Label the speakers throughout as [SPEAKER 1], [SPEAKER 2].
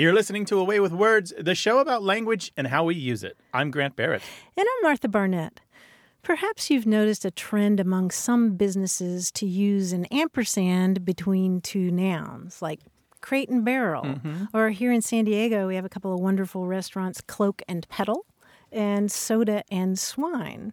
[SPEAKER 1] You're listening to A Way with Words, the show about language and how we use it. I'm Grant Barrett.
[SPEAKER 2] And I'm Martha Barnette. Perhaps you've noticed a trend among some businesses to use an ampersand between two nouns, like crate and barrel.
[SPEAKER 1] Mm-hmm.
[SPEAKER 2] Or here in San Diego, we have a couple of wonderful restaurants, Cloak and Petal, and Soda and Swine.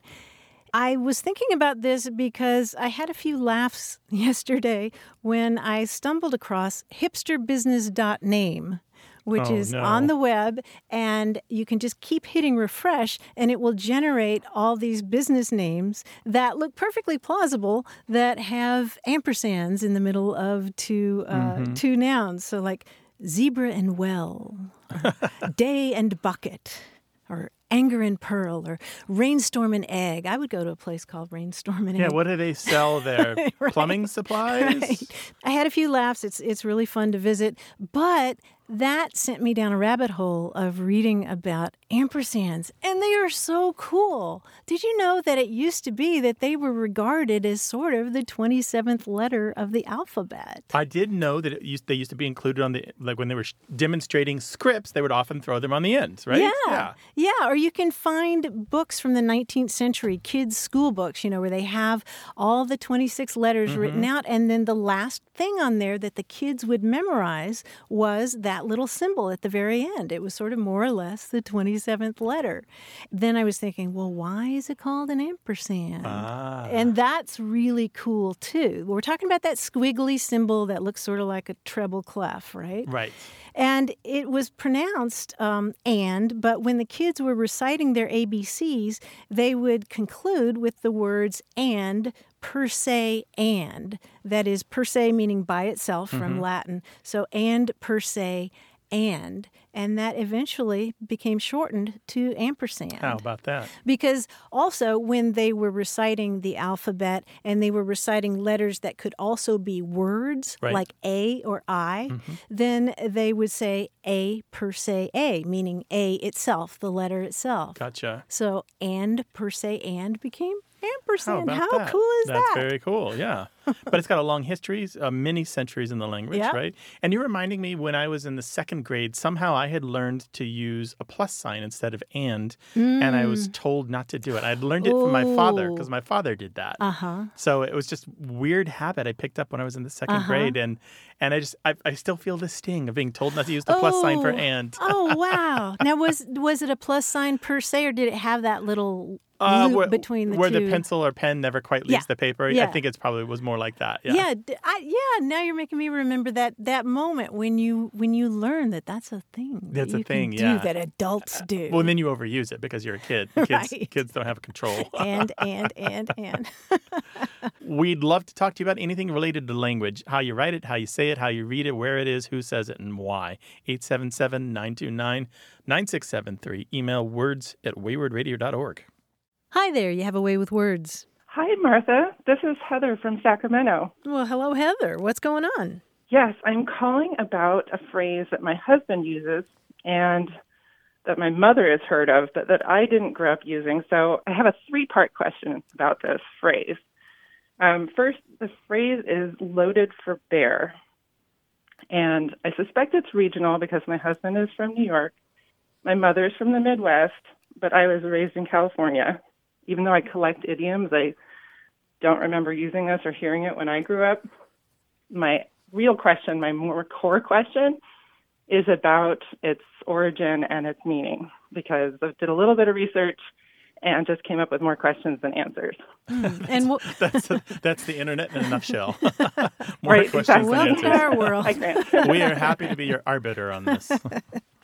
[SPEAKER 2] I was thinking about this because I had a few laughs yesterday when I stumbled across hipsterbusiness.name which
[SPEAKER 1] Oh,
[SPEAKER 2] is
[SPEAKER 1] no.
[SPEAKER 2] on the web, and you can just keep hitting refresh, and it will generate all these business names that look perfectly plausible that have ampersands in the middle of two uh,
[SPEAKER 1] Mm-hmm.
[SPEAKER 2] two nouns. So like zebra and well, day and bucket, or anger and pearl, or rainstorm and egg. I would go to a place called Rainstorm and
[SPEAKER 1] Yeah,
[SPEAKER 2] Egg.
[SPEAKER 1] what do they sell there? Plumbing supplies?
[SPEAKER 2] Right. I had a few laughs. It's it's really fun to visit, but that sent me down a rabbit hole of reading about ampersands, and they are so cool. Did you know that it used to be that they were regarded as sort of the 27th letter of the alphabet?
[SPEAKER 1] I did know that it used, they used to be included on the, like when they were demonstrating scripts, they would often throw them on the ends, right?
[SPEAKER 2] Yeah. yeah. Or you can find books from the 19th century, kids' school books, you know, where they have all the 26 letters written mm-hmm. out. And then the last thing on there that the kids would memorize was that little symbol at the very end. It was sort of more or less the 27th letter. Then I was thinking, well, why is it called an ampersand?
[SPEAKER 1] Ah.
[SPEAKER 2] And that's really cool too. We're talking about that squiggly symbol that looks sort of like a treble clef, right?
[SPEAKER 1] Right.
[SPEAKER 2] And it was pronounced um, and, but when the kids were reciting their ABCs, they would conclude with the words and, per se, and. That is, per se meaning by itself from mm-hmm. Latin. So, and per se, and. And that eventually became shortened to ampersand.
[SPEAKER 1] How about that?
[SPEAKER 2] Because also, when they were reciting the alphabet and they were reciting letters that could also be words,
[SPEAKER 1] Right.
[SPEAKER 2] like A or I, mm-hmm. then they would say A per se A, meaning A itself, the letter itself.
[SPEAKER 1] Gotcha.
[SPEAKER 2] So, and per se and became ampersand.
[SPEAKER 1] about
[SPEAKER 2] How cool is
[SPEAKER 1] That's
[SPEAKER 2] that?
[SPEAKER 1] That's very cool, yeah. but it's got a long history, uh, many centuries in the language,
[SPEAKER 2] Yeah.
[SPEAKER 1] right? And you're reminding me when I was in the second grade, somehow I had learned to use a plus sign instead of and, and I was told not to do it. I'd learned it from my father because
[SPEAKER 2] Mm.
[SPEAKER 1] My father did that.
[SPEAKER 2] Uh huh.
[SPEAKER 1] So it was just weird habit I picked up when I was in the 2nd
[SPEAKER 2] Uh-huh.
[SPEAKER 1] grade, and and I just I, I still feel the sting of being told not to use the plus sign for
[SPEAKER 2] Oh.
[SPEAKER 1] and.
[SPEAKER 2] oh wow! Now was was it a plus sign per se, or did it have that little
[SPEAKER 1] Uh, where,
[SPEAKER 2] between the
[SPEAKER 1] where
[SPEAKER 2] two?
[SPEAKER 1] the pencil or pen never quite leaves
[SPEAKER 2] Yeah.
[SPEAKER 1] the paper. I think it's probably was more like that. Yeah.
[SPEAKER 2] Yeah, I, yeah. Now you're making me remember that that moment when you when you learn that that's a thing. that
[SPEAKER 1] That's a
[SPEAKER 2] you can
[SPEAKER 1] thing, yeah.
[SPEAKER 2] that adults do.
[SPEAKER 1] Well, then you overuse it because you're a kid. Kids,
[SPEAKER 2] Right.
[SPEAKER 1] kids don't have control.
[SPEAKER 2] and and and and.
[SPEAKER 1] We'd love to talk to you about anything related to language how you write it, how you say it, how you read it, where it is, who says it, and why. 877 929 9673. Email words at waywordradio.org.
[SPEAKER 2] Hi there. You have a way with words.
[SPEAKER 3] Hi, Martha. This is Heather from Sacramento.
[SPEAKER 2] Well, hello, Heather. What's going on?
[SPEAKER 3] Yes, I'm calling about a phrase that my husband uses and that my mother has heard of, but that I didn't grow up using. So I have a three part question about this phrase. Um, first, the phrase is loaded for bear. And I suspect it's regional because my husband is from New York. My mother's from the Midwest, but I was raised in California. Even though I collect idioms, I don't remember using this or hearing it when I grew up. My real question, my more core question, is about its origin and its meaning because I did a little bit of research and just came up with more questions than answers. Hmm.
[SPEAKER 2] And w-
[SPEAKER 1] That's, that's the internet in a nutshell. More
[SPEAKER 3] Right,
[SPEAKER 1] questions
[SPEAKER 3] exactly.
[SPEAKER 1] than
[SPEAKER 2] welcome to our world.
[SPEAKER 3] Hi, Grant.
[SPEAKER 1] We are happy to be your arbiter on this.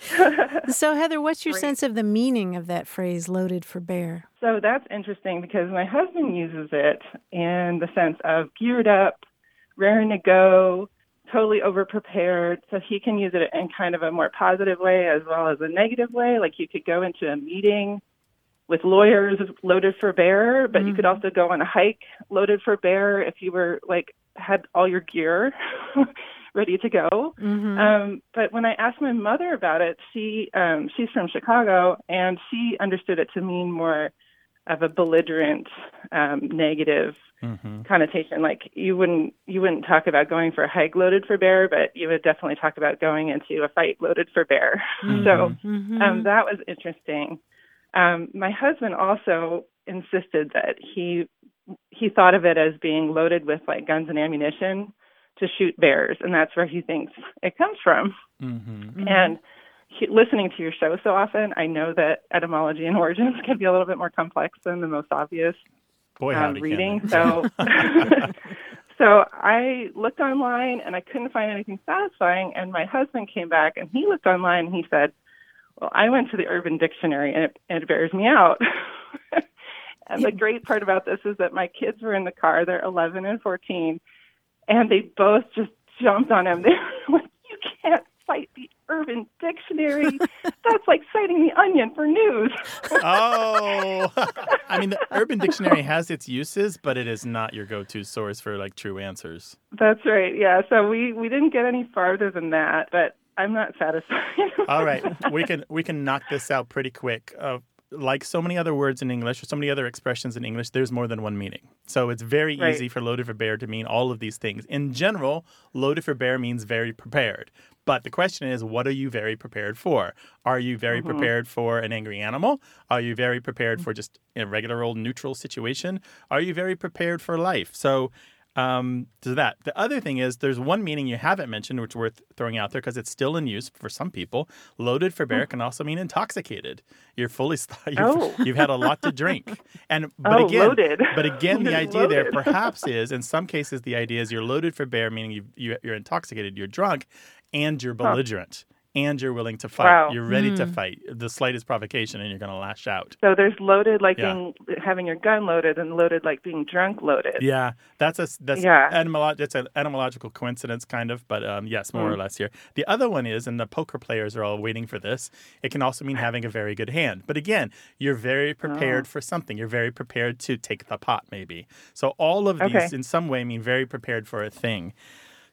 [SPEAKER 2] So, Heather, what's your
[SPEAKER 3] Great.
[SPEAKER 2] sense of the meaning of that phrase, loaded for bear?
[SPEAKER 3] So that's interesting because my husband uses it in the sense of geared up, raring to go, totally overprepared. So he can use it in kind of a more positive way as well as a negative way. Like you could go into a meeting with lawyers loaded for bear, but mm-hmm. you could mm-hmm. also go on a hike loaded for bear if you were like had all your gear ready to go. Mm-hmm. Um, but when I asked my mother about it, she um, she's from Chicago and she understood it to mean more of a belligerent, um, negative mm-hmm. connotation. Like you wouldn't you wouldn't talk about going for a hike loaded for bear, but you would definitely talk about going into a fight loaded for bear. Mm-hmm. so mm-hmm. um, that was interesting. Um, my husband also insisted that he he thought of it as being loaded with like guns and ammunition to shoot bears, and that's where he thinks it comes from. Mm-hmm. And he, listening to your show so often, I know that etymology and origins can be a little bit more complex than the most obvious
[SPEAKER 1] Boy, um,
[SPEAKER 3] reading. So, so I looked online and I couldn't find anything satisfying. And my husband came back and he looked online and he said, "Well, I went to the Urban Dictionary and it, and it bears me out." and the great part about this is that my kids were in the car; they're 11 and 14, and they both just jumped on him. They were like, "You can't cite the Urban Dictionary. That's like citing the Onion for news.
[SPEAKER 1] oh, I mean, the Urban Dictionary has its uses, but it is not your go-to source for like true answers.
[SPEAKER 3] That's right. Yeah. So we we didn't get any farther than that, but I'm not satisfied.
[SPEAKER 1] All right, we can we can knock this out pretty quick. Uh, like so many other words in English or so many other expressions in English, there's more than one meaning. So it's very right. easy for loaded for bear to mean all of these things. In general, loaded for bear means very prepared. But the question is, what are you very prepared for? Are you very mm-hmm. prepared for an angry animal? Are you very prepared for just a regular old neutral situation? Are you very prepared for life? So um, to that. The other thing is there's one meaning you haven't mentioned, which is worth throwing out there because it's still in use for some people. Loaded for bear hmm. can also mean intoxicated. You're fully you've, oh. you've had a lot to drink, and but
[SPEAKER 3] oh,
[SPEAKER 1] again,
[SPEAKER 3] loaded.
[SPEAKER 1] but again, the idea loaded. there perhaps is in some cases the idea is you're loaded for bear, meaning you, you you're intoxicated, you're drunk, and you're belligerent. Huh and you're willing to fight. Wow. You're ready mm. to hmm. fight. The slightest provocation, and you're going to lash out.
[SPEAKER 3] So there's loaded like yeah. being having your gun loaded, and loaded like being drunk loaded.
[SPEAKER 1] Yeah, that's a that's yeah. Etymolo- it's an etymological coincidence, kind of, but um, yes, more mm. or less here. The other one is, and the poker players are all waiting for this. It can also mean having a very good hand. But again, you're very prepared oh. for something. You're very prepared to take the pot, maybe. So all of these, okay. in some way, mean very prepared for a thing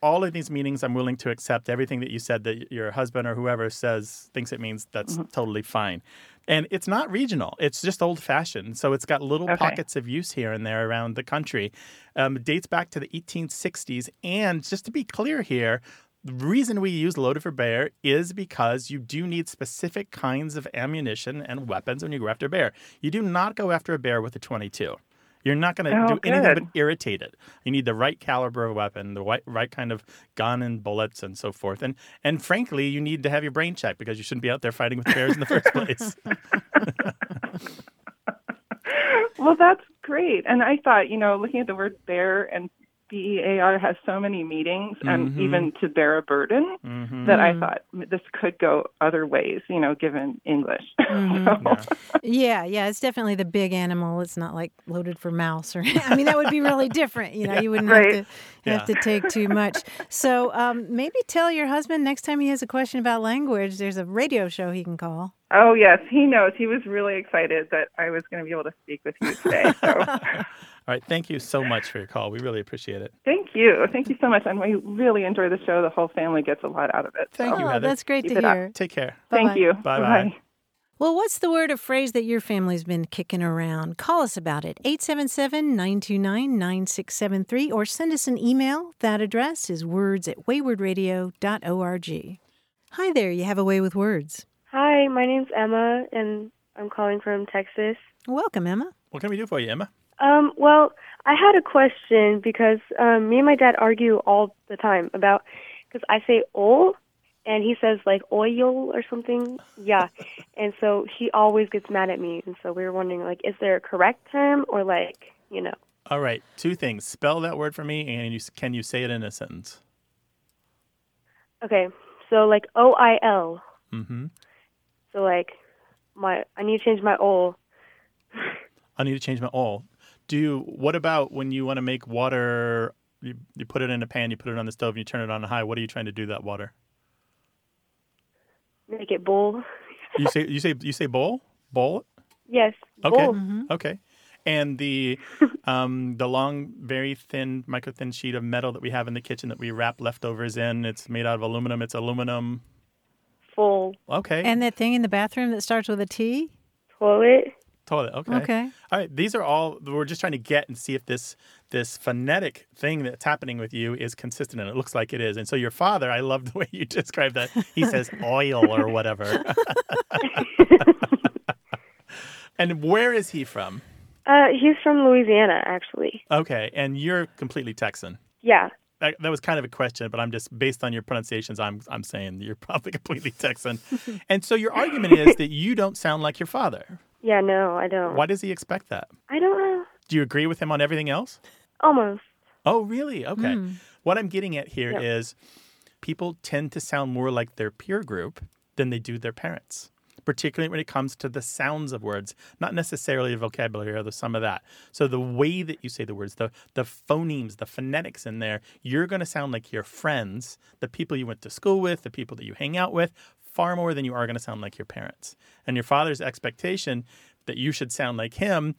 [SPEAKER 1] all of these meanings I'm willing to accept. Everything that you said that your husband or whoever says thinks it means that's mm-hmm. totally fine. And it's not regional. It's just old fashioned. So it's got little okay. pockets of use here and there around the country. Um, dates back to the 1860s. And just to be clear here, the reason we use loaded for bear is because you do need specific kinds of ammunition and weapons when you go after a bear. You do not go after a bear with a 22. You're not going to oh, do good. anything but irritate it. You need the right caliber of weapon, the right, right kind of gun and bullets and so forth. And and frankly, you need to have your brain checked because you shouldn't be out there fighting with bears in the first place.
[SPEAKER 3] well, that's great. And I thought, you know, looking at the word bear and BEAR has so many meetings and mm-hmm. even to bear a burden mm-hmm. that I thought this could go other ways, you know, given English. Mm-hmm.
[SPEAKER 2] so. yeah. yeah, yeah, it's definitely the big animal. It's not like loaded for mouse or I mean that would be really different, you know, yeah. you wouldn't right. have to yeah. have to take too much. So, um, maybe tell your husband next time he has a question about language, there's a radio show he can call.
[SPEAKER 3] Oh, yes, he knows. He was really excited that I was going to be able to speak with you today. So
[SPEAKER 1] All right. Thank you so much for your call. We really appreciate it.
[SPEAKER 3] Thank you. Thank you so much. And we really enjoy the show. The whole family gets a lot out of it.
[SPEAKER 1] Thank
[SPEAKER 2] so.
[SPEAKER 1] you, oh, Heather.
[SPEAKER 2] That's great Keep to hear.
[SPEAKER 1] Up. Take care.
[SPEAKER 3] Bye-bye. Thank you.
[SPEAKER 1] Bye bye.
[SPEAKER 2] Well, what's the word or phrase that your family's been kicking around? Call us about it, 877 929 9673, or send us an email. That address is words at waywordradio.org. Hi there, you have a way with words.
[SPEAKER 4] Hi, my name's Emma, and I'm calling from Texas.
[SPEAKER 2] Welcome, Emma.
[SPEAKER 1] What can we do for you, Emma?
[SPEAKER 4] Um, well, I had a question because um, me and my dad argue all the time about because I say "ol" and he says like "oil" or something. Yeah, and so he always gets mad at me, and so we were wondering like, is there a correct term or like you know?
[SPEAKER 1] All right, two things. Spell that word for me, and you, can you say it in a sentence?
[SPEAKER 4] Okay, so like O I L.
[SPEAKER 1] Mm-hmm.
[SPEAKER 4] So like my I need to change my "ol."
[SPEAKER 1] I need to change my "ol." Do you, what about when you want to make water you, you put it in a pan, you put it on the stove, and you turn it on high. What are you trying to do that water?
[SPEAKER 4] Make it bowl.
[SPEAKER 1] You say you say you say bowl bowl.
[SPEAKER 4] Yes.
[SPEAKER 1] Okay.
[SPEAKER 4] Bowl.
[SPEAKER 1] Okay. And the um, the long, very thin, micro thin sheet of metal that we have in the kitchen that we wrap leftovers in. It's made out of aluminum. It's aluminum.
[SPEAKER 4] Full
[SPEAKER 1] Okay.
[SPEAKER 2] And that thing in the bathroom that starts with a T?
[SPEAKER 4] toilet.
[SPEAKER 1] Toilet. Okay.
[SPEAKER 2] Okay.
[SPEAKER 1] All right. These are all we're just trying to get and see if this this phonetic thing that's happening with you is consistent, and it looks like it is. And so your father, I love the way you describe that. He says oil or whatever. and where is he from?
[SPEAKER 4] Uh, he's from Louisiana, actually.
[SPEAKER 1] Okay, and you're completely Texan.
[SPEAKER 4] Yeah.
[SPEAKER 1] That, that was kind of a question, but I'm just based on your pronunciations. I'm I'm saying you're probably completely Texan, and so your argument is that you don't sound like your father.
[SPEAKER 4] Yeah. No, I don't.
[SPEAKER 1] Why does he expect that?
[SPEAKER 4] I don't know.
[SPEAKER 1] Do you agree with him on everything else?
[SPEAKER 4] Almost.
[SPEAKER 1] Oh, really? Okay. Hmm. What I'm getting at here is
[SPEAKER 4] Yep.
[SPEAKER 1] people tend to sound more like their peer group than they do their parents, particularly when it comes to the sounds of words, not necessarily the vocabulary, although some of that. So the way that you say the words, the the phonemes, the phonetics in there, you're going to sound like your friends, the people you went to school with, the people that you hang out with, far more than you are going to sound like your parents. And your father's expectation that you should sound like him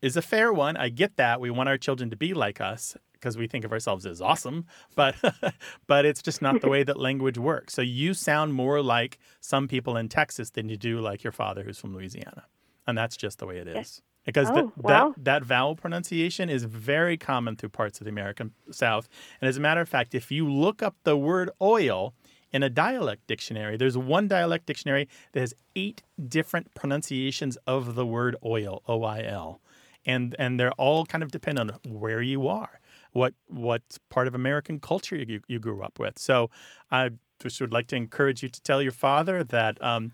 [SPEAKER 1] is a fair one. I get that. We want our children to be like us because we think of ourselves as awesome, but but it's just not the way that language works. So you sound more like some people in Texas than you do like your father who's from Louisiana. And that's just the way it is. Because
[SPEAKER 4] Oh,
[SPEAKER 1] th-
[SPEAKER 4] wow.
[SPEAKER 1] that, that vowel pronunciation is very common through parts of the American South. And as a matter of fact, if you look up the word oil in a dialect dictionary, there's one dialect dictionary that has eight different pronunciations of the word oil, O I L and and they're all kind of depend on where you are, what what part of American culture you, you grew up with. So I just would like to encourage you to tell your father that. Um,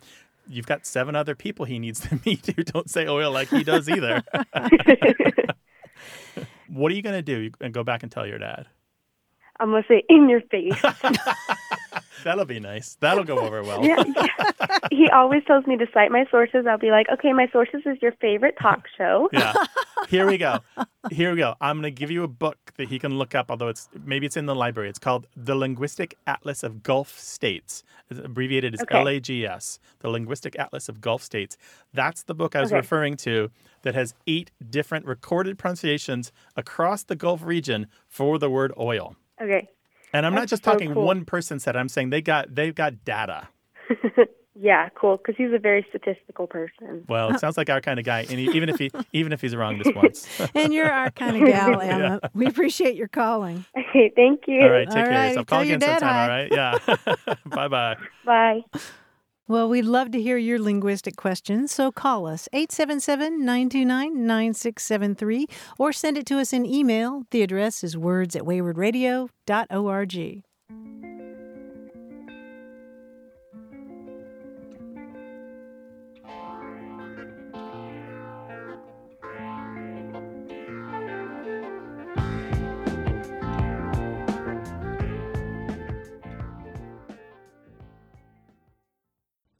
[SPEAKER 1] You've got seven other people he needs to meet who don't say oil like he does either. what are you going to do? You and go back and tell your dad.
[SPEAKER 4] I'm gonna say in your face.
[SPEAKER 1] That'll be nice. That'll go over well.
[SPEAKER 4] yeah. He always tells me to cite my sources. I'll be like, okay, my sources is your favorite talk show.
[SPEAKER 1] Yeah. Here we go. Here we go. I'm going to give you a book that he can look up, although it's maybe it's in the library. It's called The Linguistic Atlas of Gulf States. It's abbreviated as
[SPEAKER 4] Okay.
[SPEAKER 1] LAGS, The Linguistic Atlas of Gulf States. That's the book I was
[SPEAKER 4] Okay.
[SPEAKER 1] referring to that has eight different recorded pronunciations across the Gulf region for the word oil.
[SPEAKER 4] Okay.
[SPEAKER 1] And I'm not just
[SPEAKER 4] so
[SPEAKER 1] talking
[SPEAKER 4] cool.
[SPEAKER 1] one person said. I'm saying they got they've got data.
[SPEAKER 4] Yeah, cool. Because he's a very statistical person.
[SPEAKER 1] Well, it sounds like our kind of guy, and he, even if he even if he's wrong this once.
[SPEAKER 2] And you're our kind of gal, Emma. We appreciate your calling.
[SPEAKER 4] Okay, thank you.
[SPEAKER 1] All right, take
[SPEAKER 2] All
[SPEAKER 1] care
[SPEAKER 2] right,
[SPEAKER 1] of yourself. Call
[SPEAKER 2] tell your
[SPEAKER 1] again sometime.
[SPEAKER 2] hi.
[SPEAKER 1] All right, yeah. Bye bye
[SPEAKER 4] bye.
[SPEAKER 2] Well, we'd love to hear your linguistic questions, so call us 877 929 9673 or send it to us in email. The address is words at waywordradio.org.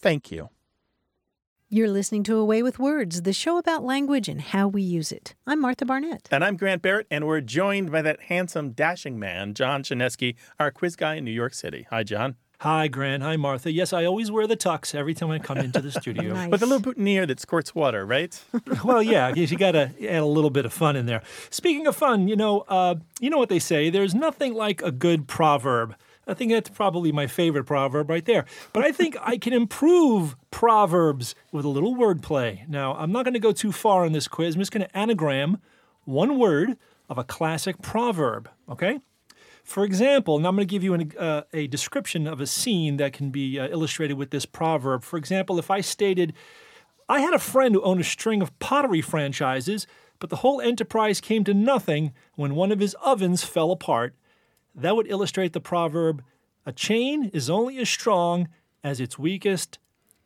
[SPEAKER 1] Thank you.
[SPEAKER 2] You're listening to A Way with Words, the show about language and how we use it. I'm Martha Barnette.
[SPEAKER 1] And I'm Grant Barrett, and we're joined by that handsome, dashing man, John Chaneski, our quiz guy in New York City. Hi, John.
[SPEAKER 5] Hi, Grant. Hi, Martha. Yes, I always wear the tux every time I come into the studio.
[SPEAKER 2] Nice.
[SPEAKER 1] With a little boutonniere that squirts water, right?
[SPEAKER 5] well, yeah, you got to add a little bit of fun in there. Speaking of fun, you know, uh, you know what they say. There's nothing like a good proverb. I think that's probably my favorite proverb right there. But I think I can improve proverbs with a little wordplay. Now, I'm not going to go too far in this quiz. I'm just going to anagram one word of a classic proverb, okay? For example, and I'm going to give you an, uh, a description of a scene that can be uh, illustrated with this proverb. For example, if I stated, I had a friend who owned a string of pottery franchises, but the whole enterprise came to nothing when one of his ovens fell apart that would illustrate the proverb a chain is only as strong as its weakest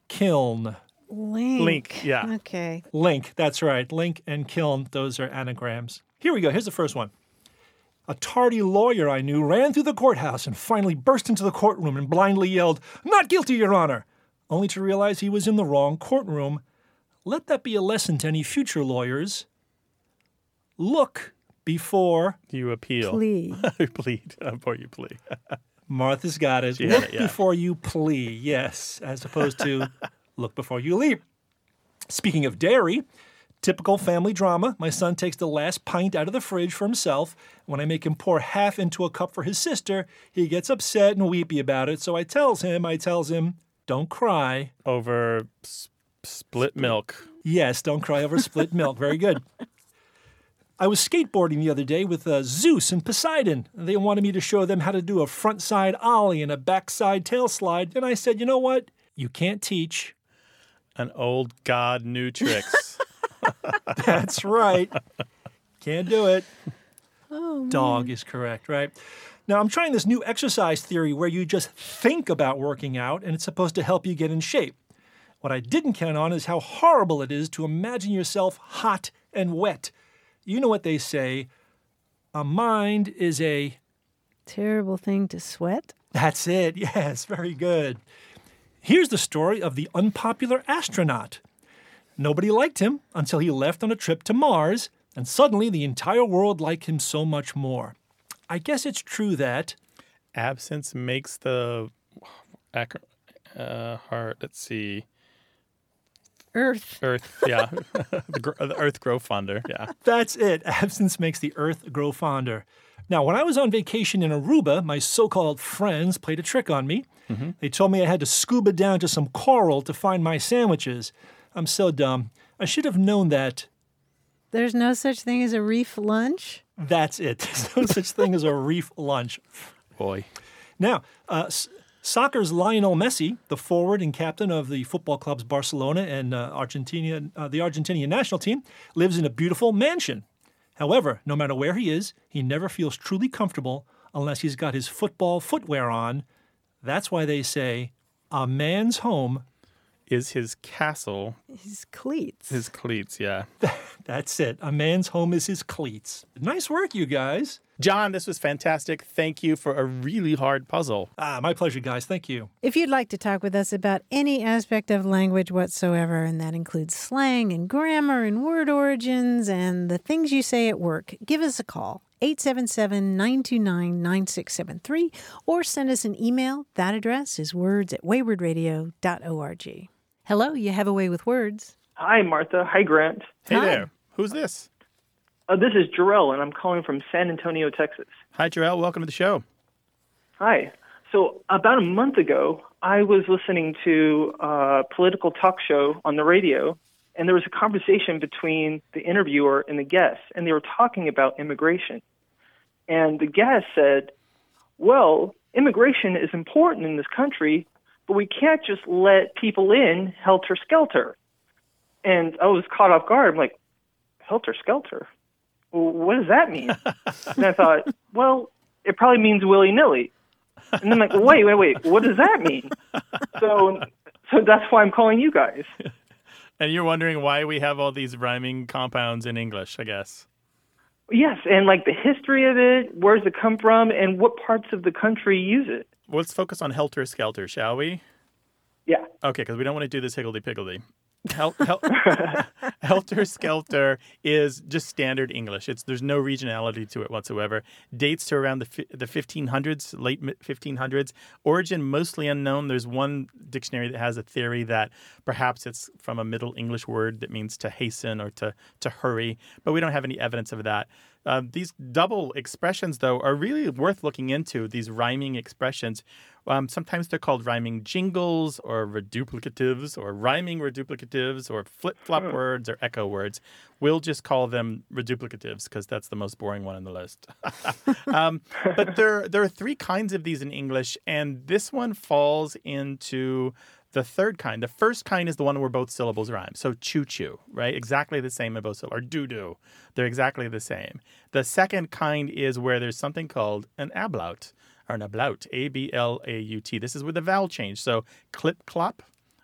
[SPEAKER 5] kiln.
[SPEAKER 2] Link.
[SPEAKER 1] Link, yeah.
[SPEAKER 2] Okay.
[SPEAKER 5] Link, that's right. Link and kiln, those are anagrams. Here we go. Here's the first one. A tardy lawyer I knew ran through the courthouse and finally burst into the courtroom and blindly yelled, Not guilty, Your Honor! only to realize he was in the wrong courtroom. Let that be a lesson to any future lawyers. Look before
[SPEAKER 1] You appeal.
[SPEAKER 2] Plea.
[SPEAKER 1] plead. Before you plea.
[SPEAKER 5] Martha's got it.
[SPEAKER 1] She
[SPEAKER 5] look
[SPEAKER 1] it, yeah.
[SPEAKER 5] before you plea, yes, as opposed to look before you leap. Speaking of dairy, typical family drama. My son takes the last pint out of the fridge for himself. When I make him pour half into a cup for his sister, he gets upset and weepy about it. So I tells him, I tells him, don't cry.
[SPEAKER 1] Over s- split milk.
[SPEAKER 5] Yes, don't cry over split milk. Very good. I was skateboarding the other day with uh, Zeus and Poseidon. They wanted me to show them how to do a front side ollie and a backside tail slide. And I said, you know what? You can't teach.
[SPEAKER 1] An old god new tricks.
[SPEAKER 5] That's right. Can't do it.
[SPEAKER 2] Oh,
[SPEAKER 5] Dog is correct, right? Now, I'm trying this new exercise theory where you just think about working out and it's supposed to help you get in shape. What I didn't count on is how horrible it is to imagine yourself hot and wet. You know what they say a mind is a.
[SPEAKER 2] terrible thing to sweat.
[SPEAKER 5] That's it. Yes, very good. Here's the story of the unpopular astronaut. Nobody liked him until he left on a trip to Mars, and suddenly the entire world liked him so much more. I guess it's true that
[SPEAKER 1] Absence makes the uh, heart. Let's see.
[SPEAKER 2] Earth.
[SPEAKER 1] Earth. Yeah. the, gr- the Earth grow fonder. Yeah.
[SPEAKER 5] That's it. Absence makes the earth grow fonder. Now, when I was on vacation in Aruba, my so called friends played a trick on me. They told me I had to scuba down to some coral to find my sandwiches. I'm so dumb. I should have known that.
[SPEAKER 2] There's no such thing as a reef lunch.
[SPEAKER 5] That's it. There's no such thing as a reef lunch.
[SPEAKER 1] Boy.
[SPEAKER 5] Now, uh, s- soccer's Lionel Messi, the forward and captain of the football clubs Barcelona and uh, Argentina, uh, the Argentinian national team, lives in a beautiful mansion. However, no matter where he is, he never feels truly comfortable unless he's got his football footwear on. That's why they say a man's home.
[SPEAKER 1] Is his castle
[SPEAKER 2] His cleats.
[SPEAKER 1] his cleats? Yeah.
[SPEAKER 5] That's it. A man's home is his cleats. Nice work, you guys.
[SPEAKER 1] John, this was fantastic. Thank you for a really hard puzzle.
[SPEAKER 5] Ah, my pleasure, guys. Thank you.
[SPEAKER 2] If you'd like to talk with us about any aspect of language whatsoever, and that includes slang and grammar and word origins and the things you say at work, give us a call. 877 929 9673 or send us an email. That address is words at waywordradio.org. Hello, you have a way with words.
[SPEAKER 6] Hi, Martha. Hi, Grant.
[SPEAKER 1] Hey
[SPEAKER 2] Hi.
[SPEAKER 1] there. Who's this?
[SPEAKER 6] Uh, this is Jarrell, and I'm calling from San Antonio, Texas.
[SPEAKER 1] Hi, Jarrell. Welcome to the show.
[SPEAKER 6] Hi. So, about a month ago, I was listening to a political talk show on the radio, and there was a conversation between the interviewer and the guest, and they were talking about immigration. And the guest said, Well, immigration is important in this country, but we can't just let people in helter skelter. And I was caught off guard. I'm like, Helter skelter? What does that mean? and I thought, well, it probably means willy nilly. And then I'm like, wait, wait, wait, what does that mean? So, so that's why I'm calling you guys.
[SPEAKER 1] And you're wondering why we have all these rhyming compounds in English, I guess.
[SPEAKER 6] Yes, and like the history of it, where does it come from, and what parts of the country use it?
[SPEAKER 1] Well, let's focus on helter skelter, shall we?
[SPEAKER 6] Yeah.
[SPEAKER 1] Okay, because we don't want to do this higgledy piggledy. Hel- hel- helter skelter is just standard English. It's there's no regionality to it whatsoever. Dates to around the fi- the 1500s, late 1500s. Origin mostly unknown. There's one dictionary that has a theory that perhaps it's from a Middle English word that means to hasten or to to hurry, but we don't have any evidence of that. Uh, these double expressions, though, are really worth looking into. These rhyming expressions. Um, sometimes they're called rhyming jingles or reduplicatives or rhyming reduplicatives or flip flop words or echo words. We'll just call them reduplicatives because that's the most boring one on the list. um, but there, there are three kinds of these in English, and this one falls into the third kind. The first kind is the one where both syllables rhyme. So choo choo, right? Exactly the same in both syllables. Or doo doo. They're exactly the same. The second kind is where there's something called an ablaut or an ablaut, A B L A U T. This is with a vowel change. So clip clop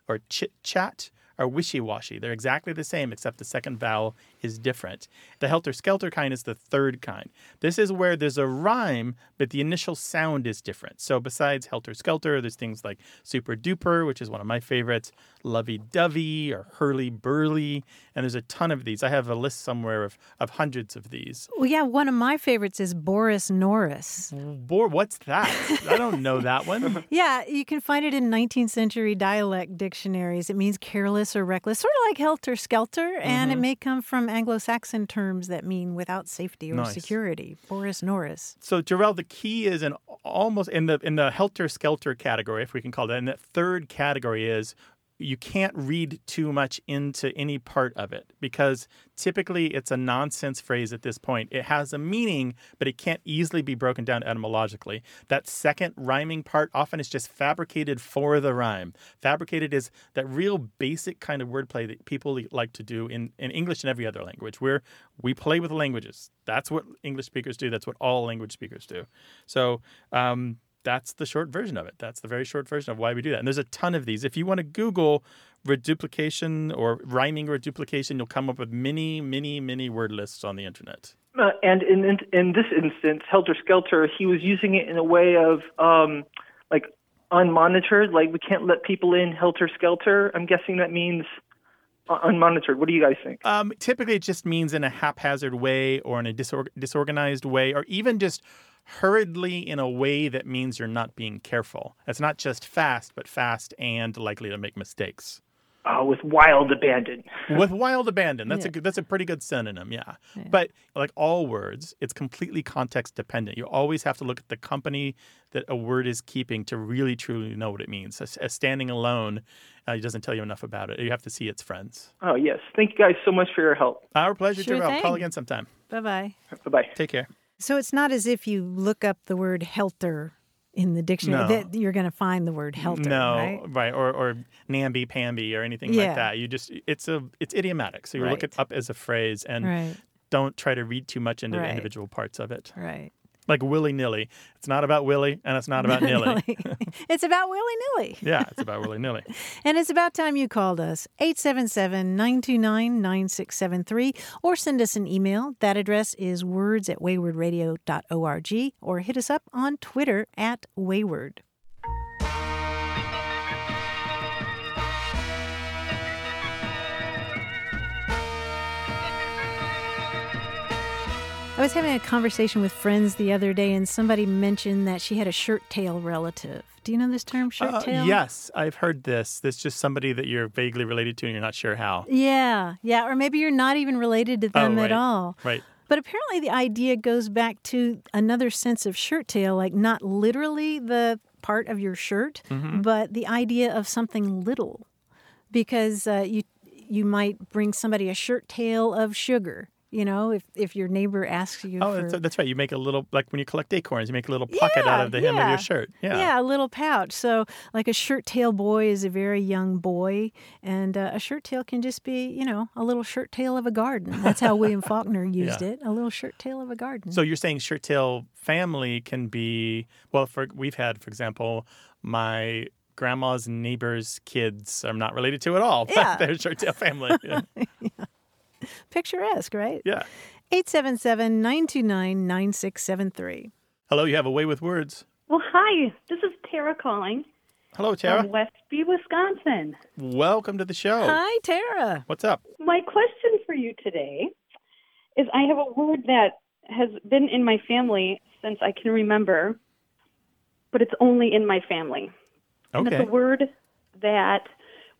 [SPEAKER 1] or chit chat are wishy washy. They're exactly the same, except the second vowel is different. The helter skelter kind is the third kind. This is where there's a rhyme, but the initial sound is different. So, besides helter skelter, there's things like super duper, which is one of my favorites, lovey dovey or hurly burly, and there's a ton of these. I have a list somewhere of, of hundreds of these.
[SPEAKER 2] Well, yeah, one of my favorites is Boris Norris.
[SPEAKER 1] Bor, what's that? I don't know that one.
[SPEAKER 2] Yeah, you can find it in 19th century dialect dictionaries. It means careless or reckless, sort of like helter skelter, and it
[SPEAKER 1] Mm-hmm.
[SPEAKER 2] may come from Anglo Saxon terms that mean without safety or
[SPEAKER 1] Nice.
[SPEAKER 2] security. Boris Norris.
[SPEAKER 1] So, Jarrell, the key is in almost in the in the helter skelter category, if we can call it that. And that third category is you can't read too much into any part of it because typically it's a nonsense phrase at this point. It has a meaning, but it can't easily be broken down etymologically. That second rhyming part often is just fabricated for the rhyme. Fabricated is that real basic kind of wordplay that people like to do in, in English and every other language, where we play with languages. That's what English speakers do. That's what all language speakers do. So, um, that's the short version of it. That's the very short version of why we do that. And there's a ton of these. If you want to Google reduplication or rhyming reduplication, you'll come up with many, many, many word lists on the internet.
[SPEAKER 6] Uh, and in, in in this instance, Helter Skelter, he was using it in a way of um, like unmonitored. Like we can't let people in Helter Skelter. I'm guessing that means unmonitored. What do you guys think?
[SPEAKER 1] Um, typically, it just means in a haphazard way or in a disor- disorganized way or even just hurriedly in a way that means you're not being careful. It's not just fast, but fast and likely to make mistakes.
[SPEAKER 6] Oh, with wild abandon.
[SPEAKER 1] with wild abandon. That's a good, that's a pretty good synonym, yeah. But like all words, it's completely context dependent. You always have to look at the company that a word is keeping to really truly know what it means. As, as standing alone, uh, it doesn't tell you enough about it. You have to see its friends.
[SPEAKER 6] Oh yes, thank you guys so much for your help.
[SPEAKER 1] Our pleasure,
[SPEAKER 2] Sure
[SPEAKER 1] Jarrell. Call again sometime.
[SPEAKER 2] Bye bye.
[SPEAKER 6] Bye bye.
[SPEAKER 1] Take care.
[SPEAKER 2] So it's not as if you look up the word helter in the dictionary
[SPEAKER 1] No.
[SPEAKER 2] that you're going to find the word helter,
[SPEAKER 1] no,
[SPEAKER 2] right?
[SPEAKER 1] or or namby pamby or anything
[SPEAKER 2] Yeah.
[SPEAKER 1] like that. You just it's a it's idiomatic. So you look it up as a phrase and
[SPEAKER 2] Right.
[SPEAKER 1] don't try to read too much into the individual parts of it.
[SPEAKER 2] Right.
[SPEAKER 1] Like willy nilly. It's not about Willy and it's not about nilly.
[SPEAKER 2] it's about willy nilly.
[SPEAKER 1] Yeah, it's about willy nilly.
[SPEAKER 2] And it's about time you called us. 877 929 9673 or send us an email. That address is words at waywordradio.org or hit us up on Twitter at wayword. I was having a conversation with friends the other day, and somebody mentioned that she had a shirt tail relative. Do you know this term, shirt
[SPEAKER 1] Uh,
[SPEAKER 2] tail?
[SPEAKER 1] yes, I've heard this. This is just somebody that you're vaguely related to and you're not sure how.
[SPEAKER 2] Yeah, yeah, or maybe you're not even related to them
[SPEAKER 1] oh,
[SPEAKER 2] at
[SPEAKER 1] right.
[SPEAKER 2] all.
[SPEAKER 1] Right.
[SPEAKER 2] But apparently, the idea goes back to another sense of shirt tail, like not literally the part of your shirt,
[SPEAKER 1] Mm-hmm.
[SPEAKER 2] but the idea of something little, because uh, you you might bring somebody a shirt tail of sugar. You know, if if your neighbor asks you
[SPEAKER 1] Oh,
[SPEAKER 2] for
[SPEAKER 1] that's, that's right. You make a little, like when you collect acorns, you make a little pocket out of the hem of your shirt. Yeah.
[SPEAKER 2] Yeah, a little pouch. So, like a shirt tail boy is a very young boy, and uh, a shirt tail can just be, you know, a little shirt tail of a garden. That's how William Faulkner used
[SPEAKER 1] Yeah.
[SPEAKER 2] it a little shirt tail of a garden.
[SPEAKER 1] So you're saying shirt tail family can be, well, for we've had, for example, my grandma's neighbor's kids I'm not related to at all, but they're shirt tail family. Yeah.
[SPEAKER 2] Picturesque, right?
[SPEAKER 1] yeah.
[SPEAKER 2] 877 929 9673.
[SPEAKER 1] Hello, you have a way with words.
[SPEAKER 7] Well, hi. This is Tara calling
[SPEAKER 1] Hello, Tara.
[SPEAKER 7] from Westby, Wisconsin.
[SPEAKER 1] Welcome to the show.
[SPEAKER 2] Hi, Tara.
[SPEAKER 1] What's up?
[SPEAKER 7] My question for you today is I have a word that has been in my family since I can remember, but it's only in my family. And it's a word that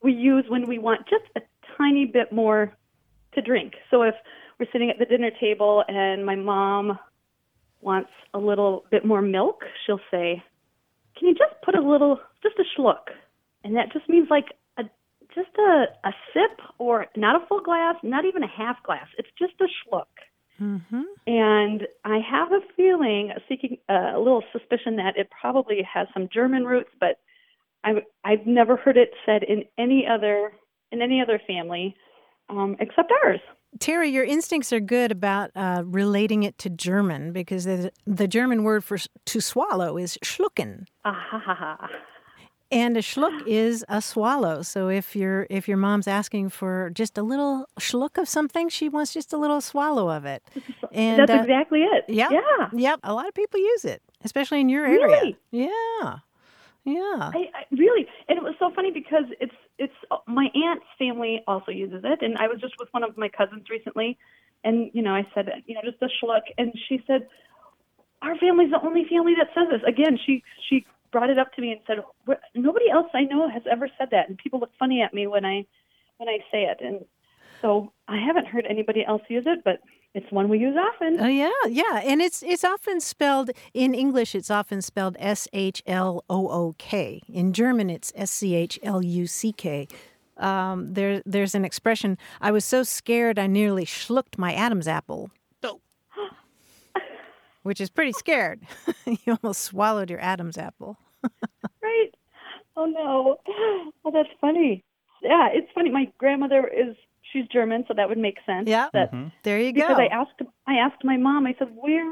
[SPEAKER 7] we use when we want just a tiny bit more to drink. So if we're sitting at the dinner table and my mom wants a little bit more milk, she'll say, "Can you just put a little, just a schluck?" And that just means like a just a a sip or not a full glass, not even a half glass. It's just a schluck.
[SPEAKER 2] Mm-hmm.
[SPEAKER 7] And I have a feeling, seeking uh, a little suspicion that it probably has some German roots, but I've I've never heard it said in any other in any other family um, except ours.
[SPEAKER 2] Terry, your instincts are good about uh, relating it to German because the, the German word for to swallow is schlucken.
[SPEAKER 7] Ah.
[SPEAKER 2] And a schluck is a swallow. So if your if your mom's asking for just a little schluck of something, she wants just a little swallow of it. And
[SPEAKER 7] That's
[SPEAKER 2] uh,
[SPEAKER 7] exactly it.
[SPEAKER 2] yeah,
[SPEAKER 7] Yeah.
[SPEAKER 2] yep. A lot of people use it, especially in your area.
[SPEAKER 7] Really?
[SPEAKER 2] Yeah, yeah.
[SPEAKER 7] I, I really, and it was so funny because it's it's my aunt's family also uses it, and I was just with one of my cousins recently, and you know I said you know just a schluck, and she said our family's the only family that says this. Again, she she brought it up to me and said "Where- nobody else I know has ever said that, and people look funny at me when I when I say it, and so I haven't heard anybody else use it, but it's one we use often.
[SPEAKER 2] Oh yeah, yeah, and it's it's often spelled in English. It's often spelled S H L O O K. In German, it's S C H L U C K. Um, there, there's an expression. I was so scared, I nearly schlucked my Adam's apple.
[SPEAKER 1] Oh.
[SPEAKER 2] Which is pretty scared. you almost swallowed your Adam's apple.
[SPEAKER 7] Right? Oh no. Oh, that's funny. Yeah, it's funny. My grandmother is she's German, so that would make sense.
[SPEAKER 2] Yeah.
[SPEAKER 7] That
[SPEAKER 2] There you go.
[SPEAKER 7] because I asked I asked my mom. I said, "Where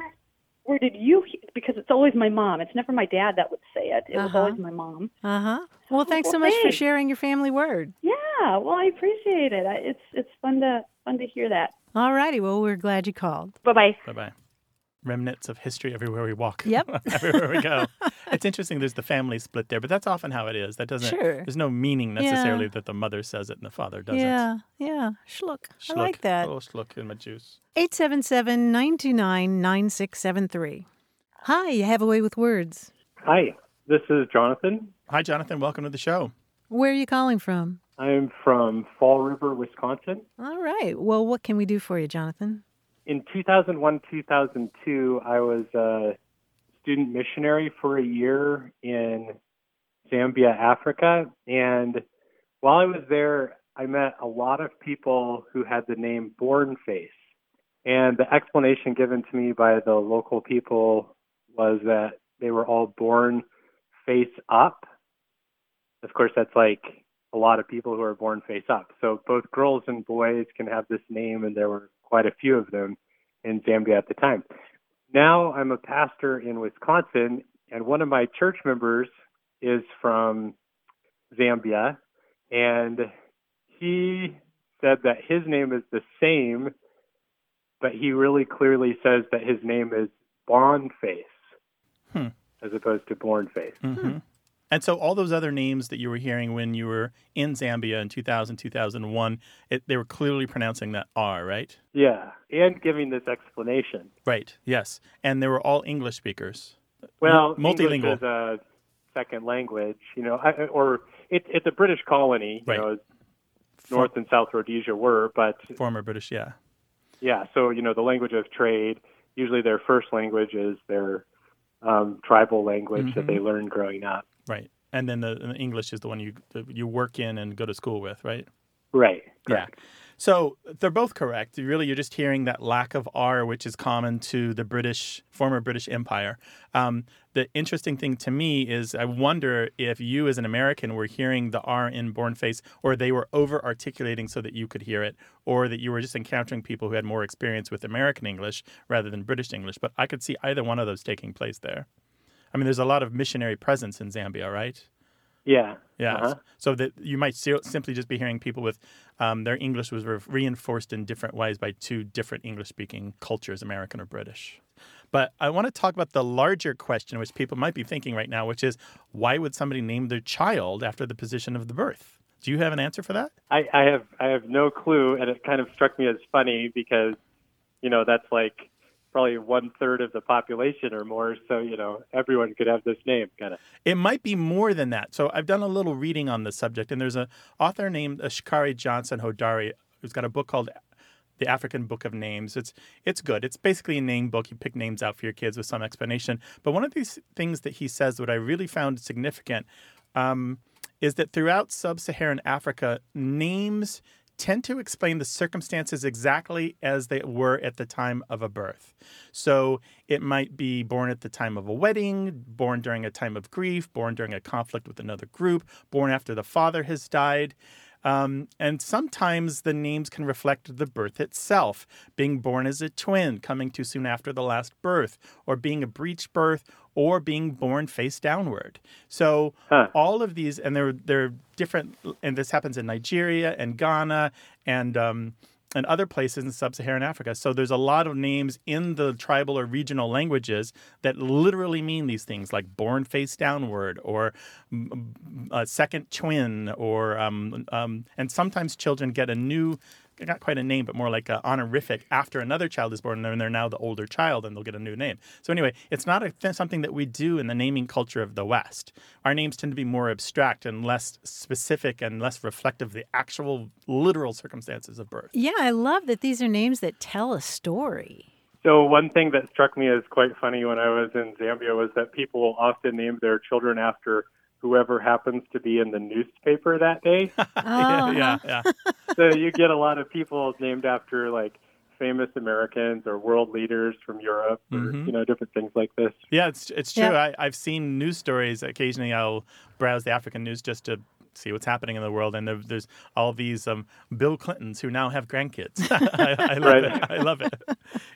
[SPEAKER 7] where did you?" He-? Because it's always my mom. It's never my dad that would say it. It was
[SPEAKER 2] Uh-huh.
[SPEAKER 7] always my mom.
[SPEAKER 2] Uh huh. Well, thanks so
[SPEAKER 7] well,
[SPEAKER 2] much for sharing your family word.
[SPEAKER 7] Yeah. Well, I appreciate it. I, it's it's fun to fun to hear that.
[SPEAKER 2] All righty. Well, we're glad you called.
[SPEAKER 7] Bye bye.
[SPEAKER 1] Bye bye. Remnants of history everywhere we walk.
[SPEAKER 2] Yep.
[SPEAKER 1] everywhere we go. It's interesting. There's the family split there, but that's often how it is. That doesn't.
[SPEAKER 2] Sure.
[SPEAKER 1] There's no meaning necessarily
[SPEAKER 2] Yeah.
[SPEAKER 1] that the mother says it and the father doesn't.
[SPEAKER 2] Yeah. Yeah. Schluck. I like that.
[SPEAKER 1] Oh, schluck in my juice.
[SPEAKER 2] 877 929 9673. Hi, you have a way with words.
[SPEAKER 8] Hi, this is Jonathan.
[SPEAKER 1] Hi, Jonathan. Welcome to the show.
[SPEAKER 2] Where are you calling from?
[SPEAKER 8] I'm from Fall River, Wisconsin.
[SPEAKER 2] All right. Well, what can we do for you, Jonathan?
[SPEAKER 8] In 2001 2002, I was a student missionary for a year in Zambia, Africa. And while I was there, I met a lot of people who had the name Bornface. And the explanation given to me by the local people was that they were all born face up. Of course, that's like a lot of people who are born face up. So both girls and boys can have this name, and there were quite a few of them in Zambia at the time. Now I'm a pastor in Wisconsin, and one of my church members is from Zambia, and he said that his name is the same, but he really clearly says that his name is Bondface
[SPEAKER 1] Hmm.
[SPEAKER 8] as opposed to Bornface.
[SPEAKER 1] hmm And so all those other names that you were hearing when you were in Zambia in 2000, 2001, it, they were clearly pronouncing that R, right?
[SPEAKER 8] Yeah, and giving this explanation.
[SPEAKER 1] Right. Yes. And they were all English speakers.
[SPEAKER 8] Well,
[SPEAKER 1] multilingual.
[SPEAKER 8] English is a second language, you know, I- or it, it's a British colony, you
[SPEAKER 1] Right.
[SPEAKER 8] know, as North and South Rhodesia were, but
[SPEAKER 1] Former British, yeah.
[SPEAKER 8] yeah, so you know, the language of trade. Usually, their first language is their um, tribal language that
[SPEAKER 1] Mhm.
[SPEAKER 8] they learned growing up.
[SPEAKER 1] Right. And then the, the English is the one you the, you work in and go to school with, right?
[SPEAKER 8] Right.
[SPEAKER 1] Yeah. So they're both correct. Really, you're just hearing that lack of R, which is common to the British, former British Empire. Um, the interesting thing to me is I wonder if you, as an American, were hearing the R in Bornface, or they were over articulating so that you could hear it, or that you were just encountering people who had more experience with American English rather than British English. But I could see either one of those taking place there. I mean, there's a lot of missionary presence in Zambia, right?
[SPEAKER 8] Yeah.
[SPEAKER 1] Yeah.
[SPEAKER 8] Uh-huh.
[SPEAKER 1] So that you might si- simply just be hearing people with um, their English was re- reinforced in different ways by two different English speaking cultures, American or British. But I want to talk about the larger question, which people might be thinking right now, which is why would somebody name their child after the position of the birth? Do you have an answer for that?
[SPEAKER 8] I, I have I have no clue, and it kind of struck me as funny because, you know, that's like probably one third of the population or more. So you know, everyone could have this name, kind of.
[SPEAKER 1] It might be more than that. So I've done a little reading on the subject, and there's an author named Askhari Johnson Hodari who's got a book called the African Book of Names. It's it's good. It's basically a name book. You pick names out for your kids with some explanation. But one of these things that he says, what I really found significant, um, is that throughout sub-Saharan Africa, names tend to explain the circumstances exactly as they were at the time of a birth. So it might be born at the time of a wedding, born during a time of grief, born during a conflict with another group, born after the father has died. Um, and sometimes the names can reflect the birth itself, being born as a twin, coming too soon after the last birth, or being a breech birth, or being born face downward. So huh. all of these, and they're they're different, and this happens in Nigeria and Ghana and um, and other places in sub-Saharan Africa. So there's a lot of names in the tribal or regional languages that literally mean these things, like born face downward or a second twin, or um, um, and sometimes children get a new not quite a name, but more like an honorific after another child is born, and they're now the older child, and they'll get a new name. So anyway, it's not a, something that we do in the naming culture of the West. Our names tend to be more abstract and less specific and less reflective of the actual literal circumstances of birth.
[SPEAKER 2] Yeah, I love that these are names that tell a story.
[SPEAKER 8] So one thing that struck me as quite funny when I was in Zambia was that people often name their children after whoever happens to be in the newspaper that day.
[SPEAKER 2] oh.
[SPEAKER 1] yeah, yeah.
[SPEAKER 8] so you get a lot of people named after like famous Americans or world leaders from Europe or mm-hmm. you know different things like this.
[SPEAKER 1] Yeah, it's it's true. I, I've seen news stories. Occasionally, I'll browse the African news just to see what's happening in the world. And there, there's all these um, Bill Clintons who now have grandkids. I, I, love right. it. I love it.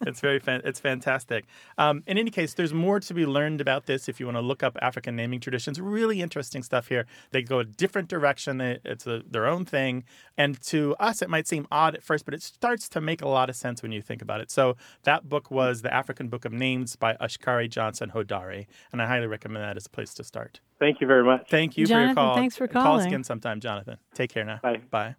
[SPEAKER 1] It's very fan- it's fantastic. Um, in any case, there's more to be learned about this if you want to look up African naming traditions. Really interesting stuff here. They go a different direction. It's a, their own thing. And to us, it might seem odd at first, but it starts to make a lot of sense when you think about it. So that book was the African Book of Names by Askhari Johnson Hodari, and I highly recommend that as a place to start.
[SPEAKER 8] Thank you very much.
[SPEAKER 1] Thank you
[SPEAKER 2] Jonathan,
[SPEAKER 1] for your call.
[SPEAKER 2] Thanks for calling.
[SPEAKER 1] Call us again sometime, Jonathan. Take care now.
[SPEAKER 8] Bye.
[SPEAKER 1] Bye.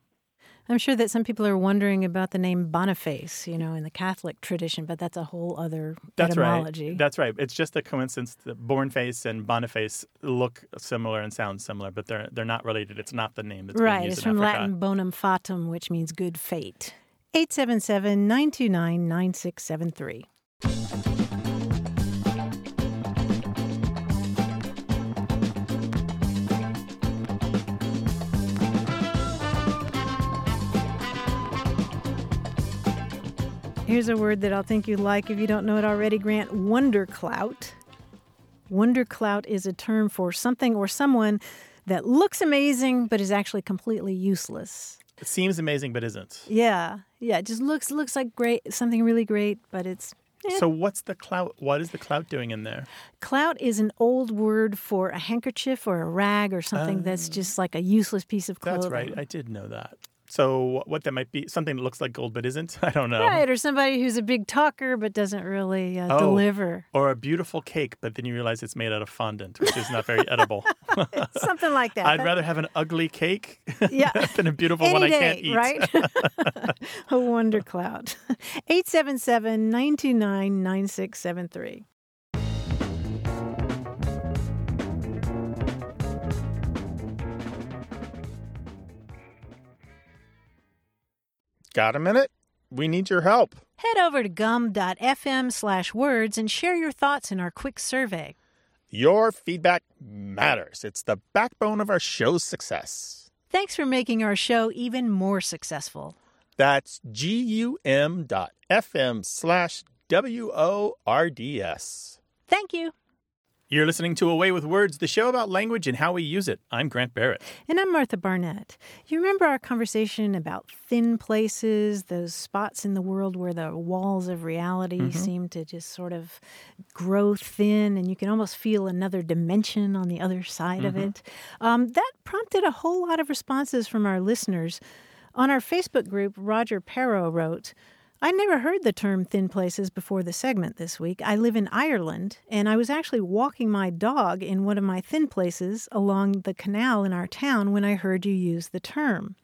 [SPEAKER 2] I'm sure that some people are wondering about the name Boniface, you know, in the Catholic tradition, but that's a whole other
[SPEAKER 1] that's
[SPEAKER 2] etymology.
[SPEAKER 1] Right. That's right. It's just a coincidence that Bornface and Boniface look similar and sound similar, but they're they're not related. It's not the name that's
[SPEAKER 2] right.
[SPEAKER 1] it's
[SPEAKER 2] from
[SPEAKER 1] Africa.
[SPEAKER 2] Latin bonum fatum, which means good fate. 877 929 9673. Here's a word that I'll think you'd like if you don't know it already, Grant wonderclout. Wonderclout is a term for something or someone that looks amazing but is actually completely useless.
[SPEAKER 1] It seems amazing but isn't.
[SPEAKER 2] Yeah. Yeah, it just looks looks like great something really great, but it's
[SPEAKER 1] eh. So what's the clout? What is the clout doing in there?
[SPEAKER 2] Clout is an old word for a handkerchief or a rag or something uh, that's just like a useless piece of clothing.
[SPEAKER 1] That's right. I did know that. So what that might be something that looks like gold but isn't. I don't know.
[SPEAKER 2] Right, or somebody who's a big talker but doesn't really uh,
[SPEAKER 1] oh,
[SPEAKER 2] deliver.
[SPEAKER 1] Or a beautiful cake, but then you realize it's made out of fondant, which is not very edible.
[SPEAKER 2] something like that.
[SPEAKER 1] I'd rather have an ugly cake
[SPEAKER 2] yeah.
[SPEAKER 1] than a beautiful
[SPEAKER 2] Any
[SPEAKER 1] one
[SPEAKER 2] day,
[SPEAKER 1] I can't eat.
[SPEAKER 2] Right? a wonderclout. 877 929 9673.
[SPEAKER 1] Got a minute? We need your help.
[SPEAKER 2] Head over to gum.fm slash words and share your thoughts in our quick survey.
[SPEAKER 1] Your feedback matters. It's the backbone of our show's success.
[SPEAKER 2] Thanks for making our show even more successful.
[SPEAKER 1] That's gum.fm slash W O R D S.
[SPEAKER 2] Thank you.
[SPEAKER 1] You're listening to A Way with Words, the show about language and how we use it. I'm Grant Barrett.
[SPEAKER 2] And I'm Martha Barnette. You remember our conversation about thin places, those spots in the world where the walls of reality mm-hmm. seem to just sort of grow thin and you can almost feel another dimension on the other side mm-hmm. of it? Um, that prompted a whole lot of responses from our listeners. On our Facebook group, Roger Perro wrote, I never heard the term thin places before the segment this week. I live in Ireland, and I was actually walking my dog in one of my thin places along the canal in our town when I heard you use the term.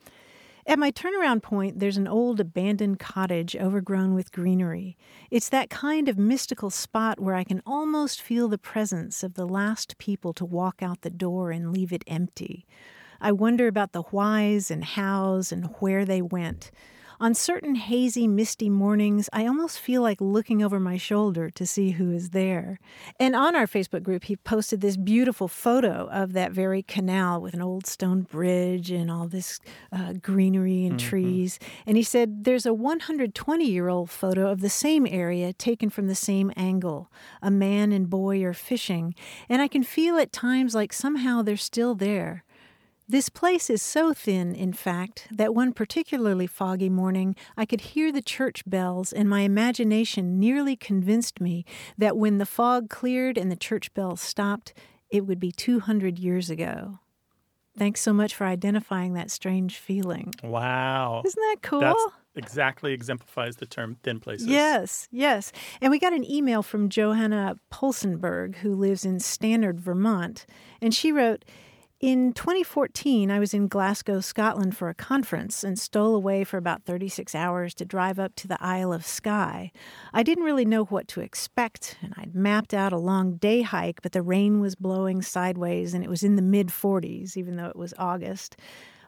[SPEAKER 2] At my turnaround point, there's an old abandoned cottage overgrown with greenery. It's that kind of mystical spot where I can almost feel the presence of the last people to walk out the door and leave it empty. I wonder about the whys and hows and where they went. On certain hazy, misty mornings, I almost feel like looking over my shoulder to see who is there. And on our Facebook group, he posted this beautiful photo of that very canal with an old stone bridge and all this uh, greenery and
[SPEAKER 1] Mm-hmm.
[SPEAKER 2] trees. And he said there's a 120 year old photo of the same area taken from the same angle. A man and boy are fishing, and I can feel at times like somehow they're still there. This place is so thin, in fact, that one particularly foggy morning I could hear the church bells, and my imagination nearly convinced me that when the fog cleared and the church bells stopped, it would be 200 years ago. Thanks so much for identifying that strange feeling.
[SPEAKER 1] Wow.
[SPEAKER 2] Isn't that cool?
[SPEAKER 1] That's exactly exemplifies the term thin places.
[SPEAKER 2] Yes, yes. And we got an email from Johanna Polsenberg, who lives in Stannard, Vermont. And she wrote In 2014, I was in Glasgow, Scotland for a conference and stole away for about 36 hours to drive up to the Isle of Skye. I didn't really know what to expect, and I'd mapped out a long day hike, but the rain was blowing sideways and it was in the mid 40s, even though it was August.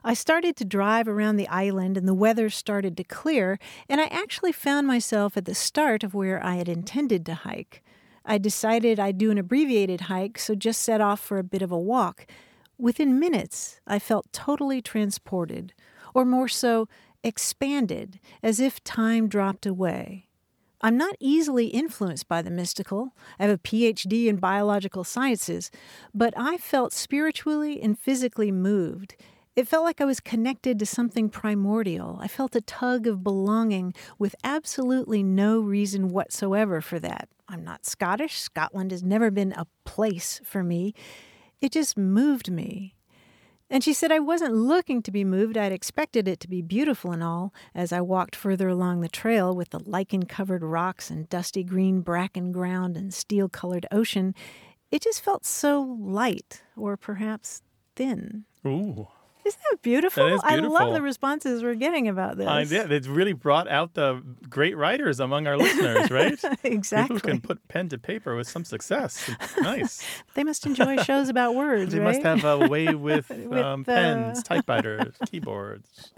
[SPEAKER 2] I started to drive around the island and the weather started to clear, and I actually found myself at the start of where I had intended to hike. I decided I'd do an abbreviated hike, so just set off for a bit of a walk. Within minutes, I felt totally transported, or more so, expanded, as if time dropped away. I'm not easily influenced by the mystical. I have a PhD in biological sciences, but I felt spiritually and physically moved. It felt like I was connected to something primordial. I felt a tug of belonging with absolutely no reason whatsoever for that. I'm not Scottish. Scotland has never been a place for me. It just moved me. And she said I wasn't looking to be moved. I'd expected it to be beautiful and all as I walked further along the trail with the lichen covered rocks and dusty green bracken ground and steel colored ocean. It just felt so light, or perhaps thin.
[SPEAKER 1] Ooh.
[SPEAKER 2] Isn't that beautiful?
[SPEAKER 1] That is
[SPEAKER 2] I love the responses we're getting about this.
[SPEAKER 1] I did. It's really brought out the great writers among our listeners, right?
[SPEAKER 2] exactly.
[SPEAKER 1] People who can put pen to paper with some success. nice.
[SPEAKER 2] They must enjoy shows about words,
[SPEAKER 1] They
[SPEAKER 2] right?
[SPEAKER 1] must have a way with,
[SPEAKER 2] With,
[SPEAKER 1] um,
[SPEAKER 2] uh,
[SPEAKER 1] pens, typewriters, keyboards.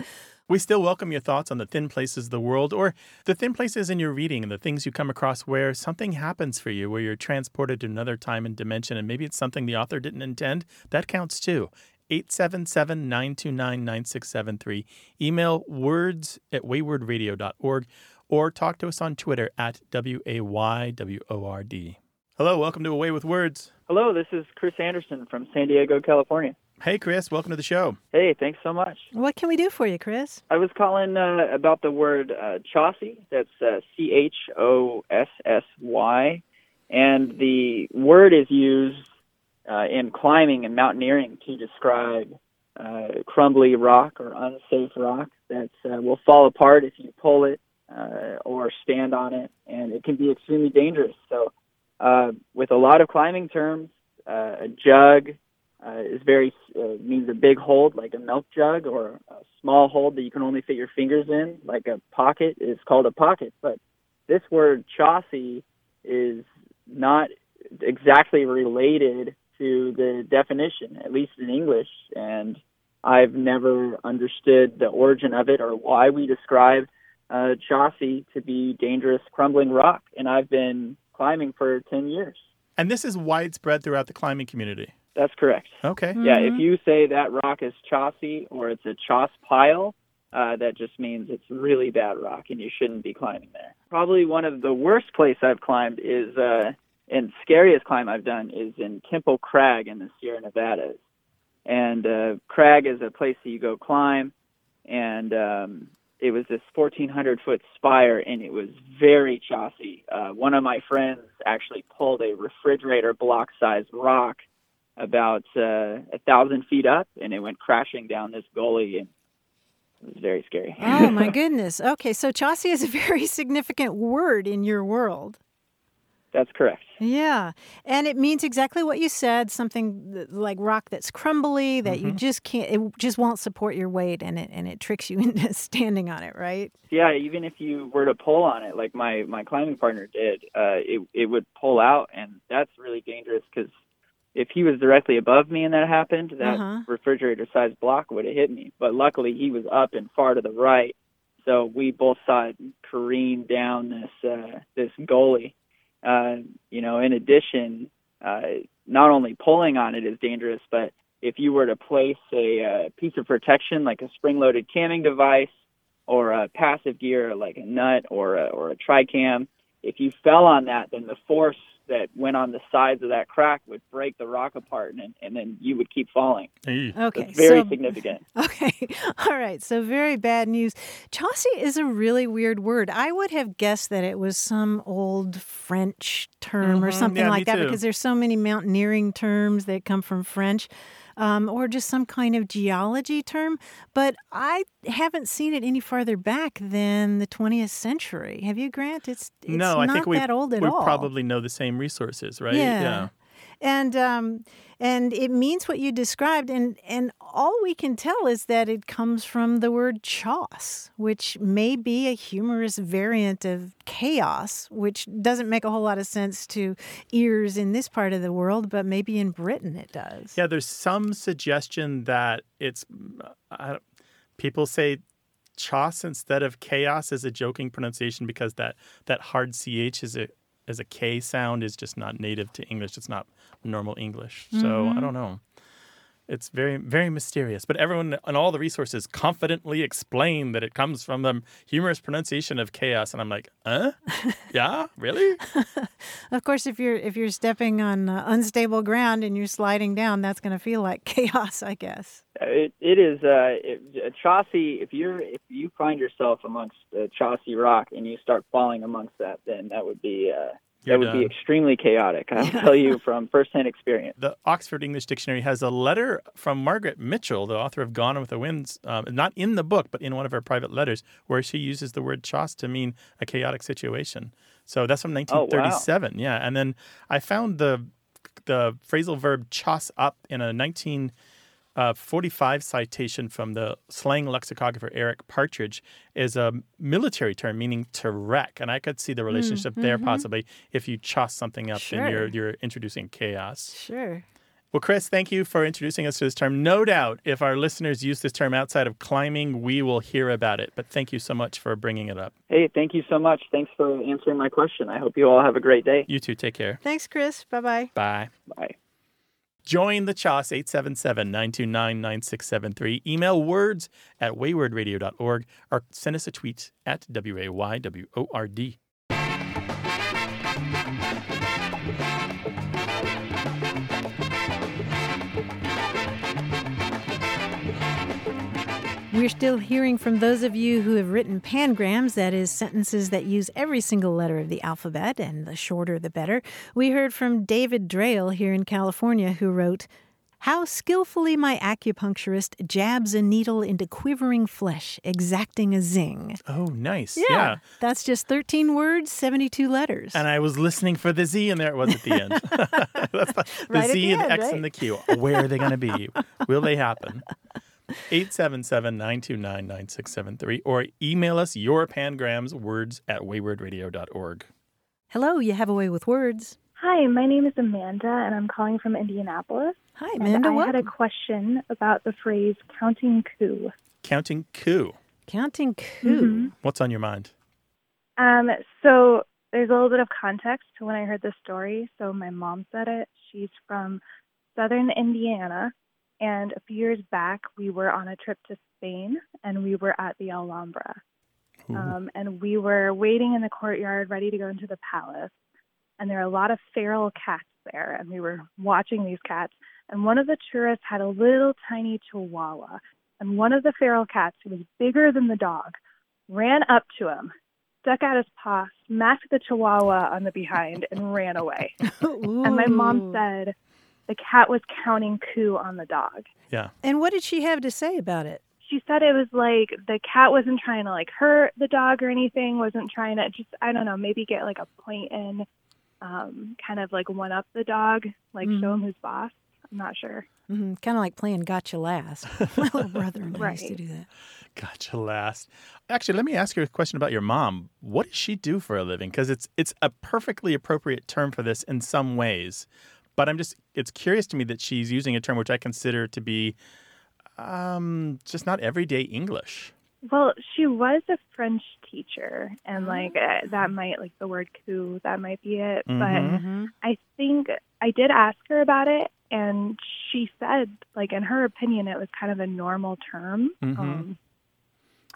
[SPEAKER 1] We still welcome your thoughts on the thin places of the world or the thin places in your reading and the things you come across where something happens for you, where you're transported to another time and dimension, and maybe it's something the author didn't intend. That counts too. 877 929 9673. Email words at waywordradio.org or talk to us on Twitter at W A Y W O R D. Hello, welcome to A Way with Words.
[SPEAKER 9] Hello, this is Chris Anderson from San Diego, California.
[SPEAKER 1] Hey, Chris, welcome to the show.
[SPEAKER 9] Hey, thanks so much.
[SPEAKER 2] What can we do for you, Chris?
[SPEAKER 9] I was calling uh, about the word uh, Chossy. That's uh, C H O S S Y. And the word is used uh, in climbing and mountaineering to describe uh, crumbly rock or unsafe rock that uh, will fall apart if you pull it uh, or stand on it, and it can be extremely dangerous. So, uh, with a lot of climbing terms, uh, a jug uh, is very uh, means a big hold like a milk jug, or a small hold that you can only fit your fingers in, like a pocket, is called a pocket. But this word Chossy is not exactly related to the definition, at least in English, and I've never understood the origin of it or why we describe uh, Chossy to be dangerous crumbling rock. And I've been climbing for 10 years.
[SPEAKER 1] And this is widespread throughout the climbing community.
[SPEAKER 9] That's correct.
[SPEAKER 1] Okay.
[SPEAKER 9] Yeah, if you say that rock is Chossy or it's a Choss pile, uh, that just means it's really bad rock and you shouldn't be climbing there. Probably one of the worst place I've climbed is, uh, and scariest climb I've done is in Temple Crag in the Sierra Nevadas. And uh, Crag is a place that you go climb, and um, it was this 1,400 foot spire, and it was very chossy. Uh, one of my friends actually pulled a refrigerator block sized rock about uh, a thousand feet up, and it went crashing down this gully, and it was very scary.
[SPEAKER 2] Oh my goodness. Okay, so chossy is a very significant word in your world.
[SPEAKER 9] That's correct.
[SPEAKER 2] Yeah, and it means exactly what you said. Something like rock that's crumbly that you just can't. It just won't support your weight, and it and it tricks you into standing on it. Right?
[SPEAKER 9] Yeah, even if you were to pull on it, like my my climbing partner did, uh, it it would pull out, and that's really dangerous because if he was directly above me and that happened, that
[SPEAKER 2] Uh-huh.
[SPEAKER 9] refrigerator sized block would have hit me. But luckily, he was up and far to the right, So we both saw it careen down this uh, this goalie. Uh, you know, in addition, uh, not only pulling on it is dangerous, but if you were to place a, uh piece of protection like a spring-loaded camming device or a passive gear like a nut or a, or a tricam, if you fell on that, then the force that went on the sides of that crack would break the rock apart, and, and then you would keep falling.
[SPEAKER 1] Hey.
[SPEAKER 2] Okay,
[SPEAKER 9] It's very
[SPEAKER 2] so-
[SPEAKER 9] significant.
[SPEAKER 2] Okay. All right. So very bad news. Chossy is a really weird word. I would have guessed that it was some old French term or
[SPEAKER 1] Mhm.
[SPEAKER 2] something
[SPEAKER 1] Yeah,
[SPEAKER 2] like that
[SPEAKER 1] too.
[SPEAKER 2] because there's so many mountaineering terms that come from French. Um, or just some kind of geology term, but I haven't seen it any farther back than the 20th century. Have you, Grant? It's, it's
[SPEAKER 1] no,
[SPEAKER 2] not
[SPEAKER 1] I think we
[SPEAKER 2] that old at
[SPEAKER 1] we
[SPEAKER 2] all.
[SPEAKER 1] probably know the same resources, right?
[SPEAKER 2] Yeah. And um, and it means what you described, and and all we can tell is that it comes from the word choss, which may be a humorous variant of chaos, which doesn't make a whole lot of sense to ears in this part of the world, but maybe in Britain it does.
[SPEAKER 1] Yeah, there's some suggestion that it's don't- people say choss instead of chaos is a joking pronunciation because that that hard ch is a as a k sound is just not native to English. It's not normal English. So
[SPEAKER 2] Mm-hmm.
[SPEAKER 1] I don't know. It's very very mysterious, but everyone and all the resources confidently explain that it comes from the humorous pronunciation of chaos, and I'm like, huh? yeah, really?
[SPEAKER 2] Of course, if you're if you're stepping on uh, unstable ground and you're sliding down, that's going to feel like chaos, I guess.
[SPEAKER 9] Uh, It, it is uh, it, Chossy. If you're if you find yourself amongst uh, Chossy rock and you start falling amongst that, then that would be uh,
[SPEAKER 1] You're
[SPEAKER 9] that would be extremely chaotic. I'll tell you from firsthand experience.
[SPEAKER 1] the Oxford English Dictionary has a letter from Margaret Mitchell, the author of Gone with the Winds, um, not in the book, but in one of her private letters, where she uses the word choss to mean a chaotic situation. So that's from 1937. Yeah, and then I found the the phrasal verb choss up in a Uh, 1945 citation from the slang lexicographer Eric Partridge is a military term meaning to wreck, and I could see the hmm, relationship there mm-hmm. possibly if you choss something up, then you're you're introducing chaos.
[SPEAKER 2] Sure.
[SPEAKER 1] Well, Chris, thank you for introducing us to this term. No doubt, if our listeners use this term outside of climbing, we will hear about it. But thank you so much for bringing it up.
[SPEAKER 9] Hey, thank you so much. Thanks for answering my question. I hope you all have a great day.
[SPEAKER 1] You too. Take care.
[SPEAKER 2] Thanks, Chris. Bye-bye. bye.
[SPEAKER 1] Bye. Join the CHOS 877-929-9673. Email words at waywordradio.org or send us a tweet at W-A-Y-W-O-R-D.
[SPEAKER 2] We're still hearing from those of you who have written pangrams, that is, sentences that use every single letter of the alphabet, and the shorter the better. We heard from David Drayle here in California, who wrote, How skillfully my acupuncturist jabs a needle into quivering flesh, exacting a zing.
[SPEAKER 1] Oh, nice. yeah.
[SPEAKER 2] That's just 13 words, 72 letters.
[SPEAKER 1] And I was listening for the Z, and there it was at the end. That's the, the
[SPEAKER 2] Right
[SPEAKER 1] Z
[SPEAKER 2] the
[SPEAKER 1] and
[SPEAKER 2] end,
[SPEAKER 1] X
[SPEAKER 2] right?
[SPEAKER 1] and the Q. Where are they going to be? Will they happen? 877-929-9673 or email us your pangrams words at waywordradio.org.
[SPEAKER 2] Hello, you have a way with words.
[SPEAKER 10] Hi, my name is Amanda, and I'm calling from Indianapolis.
[SPEAKER 2] Hi,
[SPEAKER 10] And
[SPEAKER 2] Amanda.
[SPEAKER 10] I had a question about the phrase counting coup.
[SPEAKER 1] Counting coup.
[SPEAKER 2] Counting coup.
[SPEAKER 1] What's on your mind?
[SPEAKER 10] Um, so there's a little bit of context to when I heard this story. So my mom said it. She's from southern Indiana, and a few years back we were on a trip to Spain, and we were at the Alhambra. Um, and we were waiting in the courtyard, ready to go into the palace. And there are a lot of feral cats there, and we were watching these cats. And one of the tourists had a little tiny chihuahua, and one of the feral cats, who was bigger than the dog, ran up to him, stuck out his paw, smacked the chihuahua on the behind, and ran away. And my mom said the cat was counting coup on the dog.
[SPEAKER 1] Yeah.
[SPEAKER 2] And what did she have to say about it?
[SPEAKER 10] She said it was like the cat wasn't trying to like hurt the dog or anything, wasn't trying to just I don't know, maybe get like a point in, um, kind of like one up the dog, like show him who's boss. I'm not sure.
[SPEAKER 2] hmm Kind of like playing Gotcha Last. My little brother and I used to do that.
[SPEAKER 1] Gotcha last. Actually, let me ask you a question about your mom. What does she do for a living? Because it's it's a perfectly appropriate term for this in some ways. But I'm just it's curious to me that she's using a term which I consider to be um, just not everyday English.
[SPEAKER 10] Well, she was a French teacher, and like uh, that might like the word coup, that might be it.
[SPEAKER 1] Mhm.
[SPEAKER 10] But I think I did ask her about it, and she said, like in her opinion, it was kind of a normal term.
[SPEAKER 1] Mhm.
[SPEAKER 10] Um,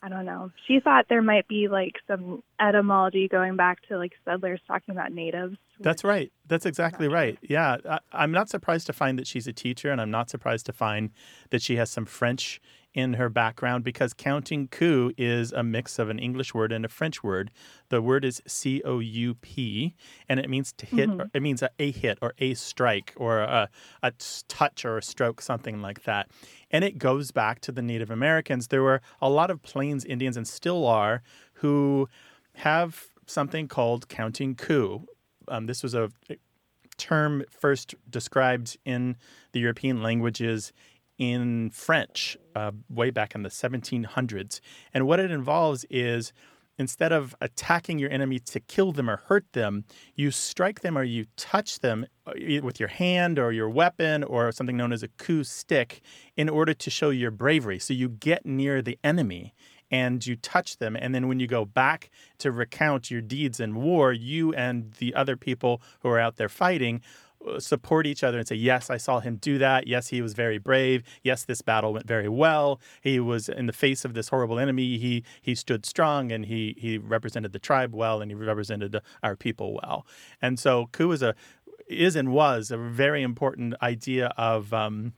[SPEAKER 10] I don't know. She thought there might be like some etymology going back to like settlers talking about natives.
[SPEAKER 1] That's right. That's exactly right. Yeah. I, I'm not surprised to find that she's a teacher, and I'm not surprised to find that she has some French in her background because counting coup is a mix of an English word and a French word. The word is C O U P, and it means to hit,
[SPEAKER 11] Mhm.
[SPEAKER 1] or, it means a, a hit or a strike or a, a touch or a stroke, something like that. And it goes back to the Native Americans. There were a lot of Plains Indians, and still are, who have something called counting coup. Um, this was a term first described in the European languages in French uh, way back in the 1700s. And what it involves is instead of attacking your enemy to kill them or hurt them, you strike them or you touch them uh, with your hand or your weapon or something known as a coup stick in order to show your bravery. So you get near the enemy and you touch them. And then when you go back to recount your deeds in war, you and the other people who are out there fighting support each other and say, Yes, I saw him do that. Yes, he was very brave. Yes, this battle went very well. He was in the face of this horrible enemy. He he stood strong and he he represented the tribe well and he represented our people well. And so coup is a is and was a very important idea of um,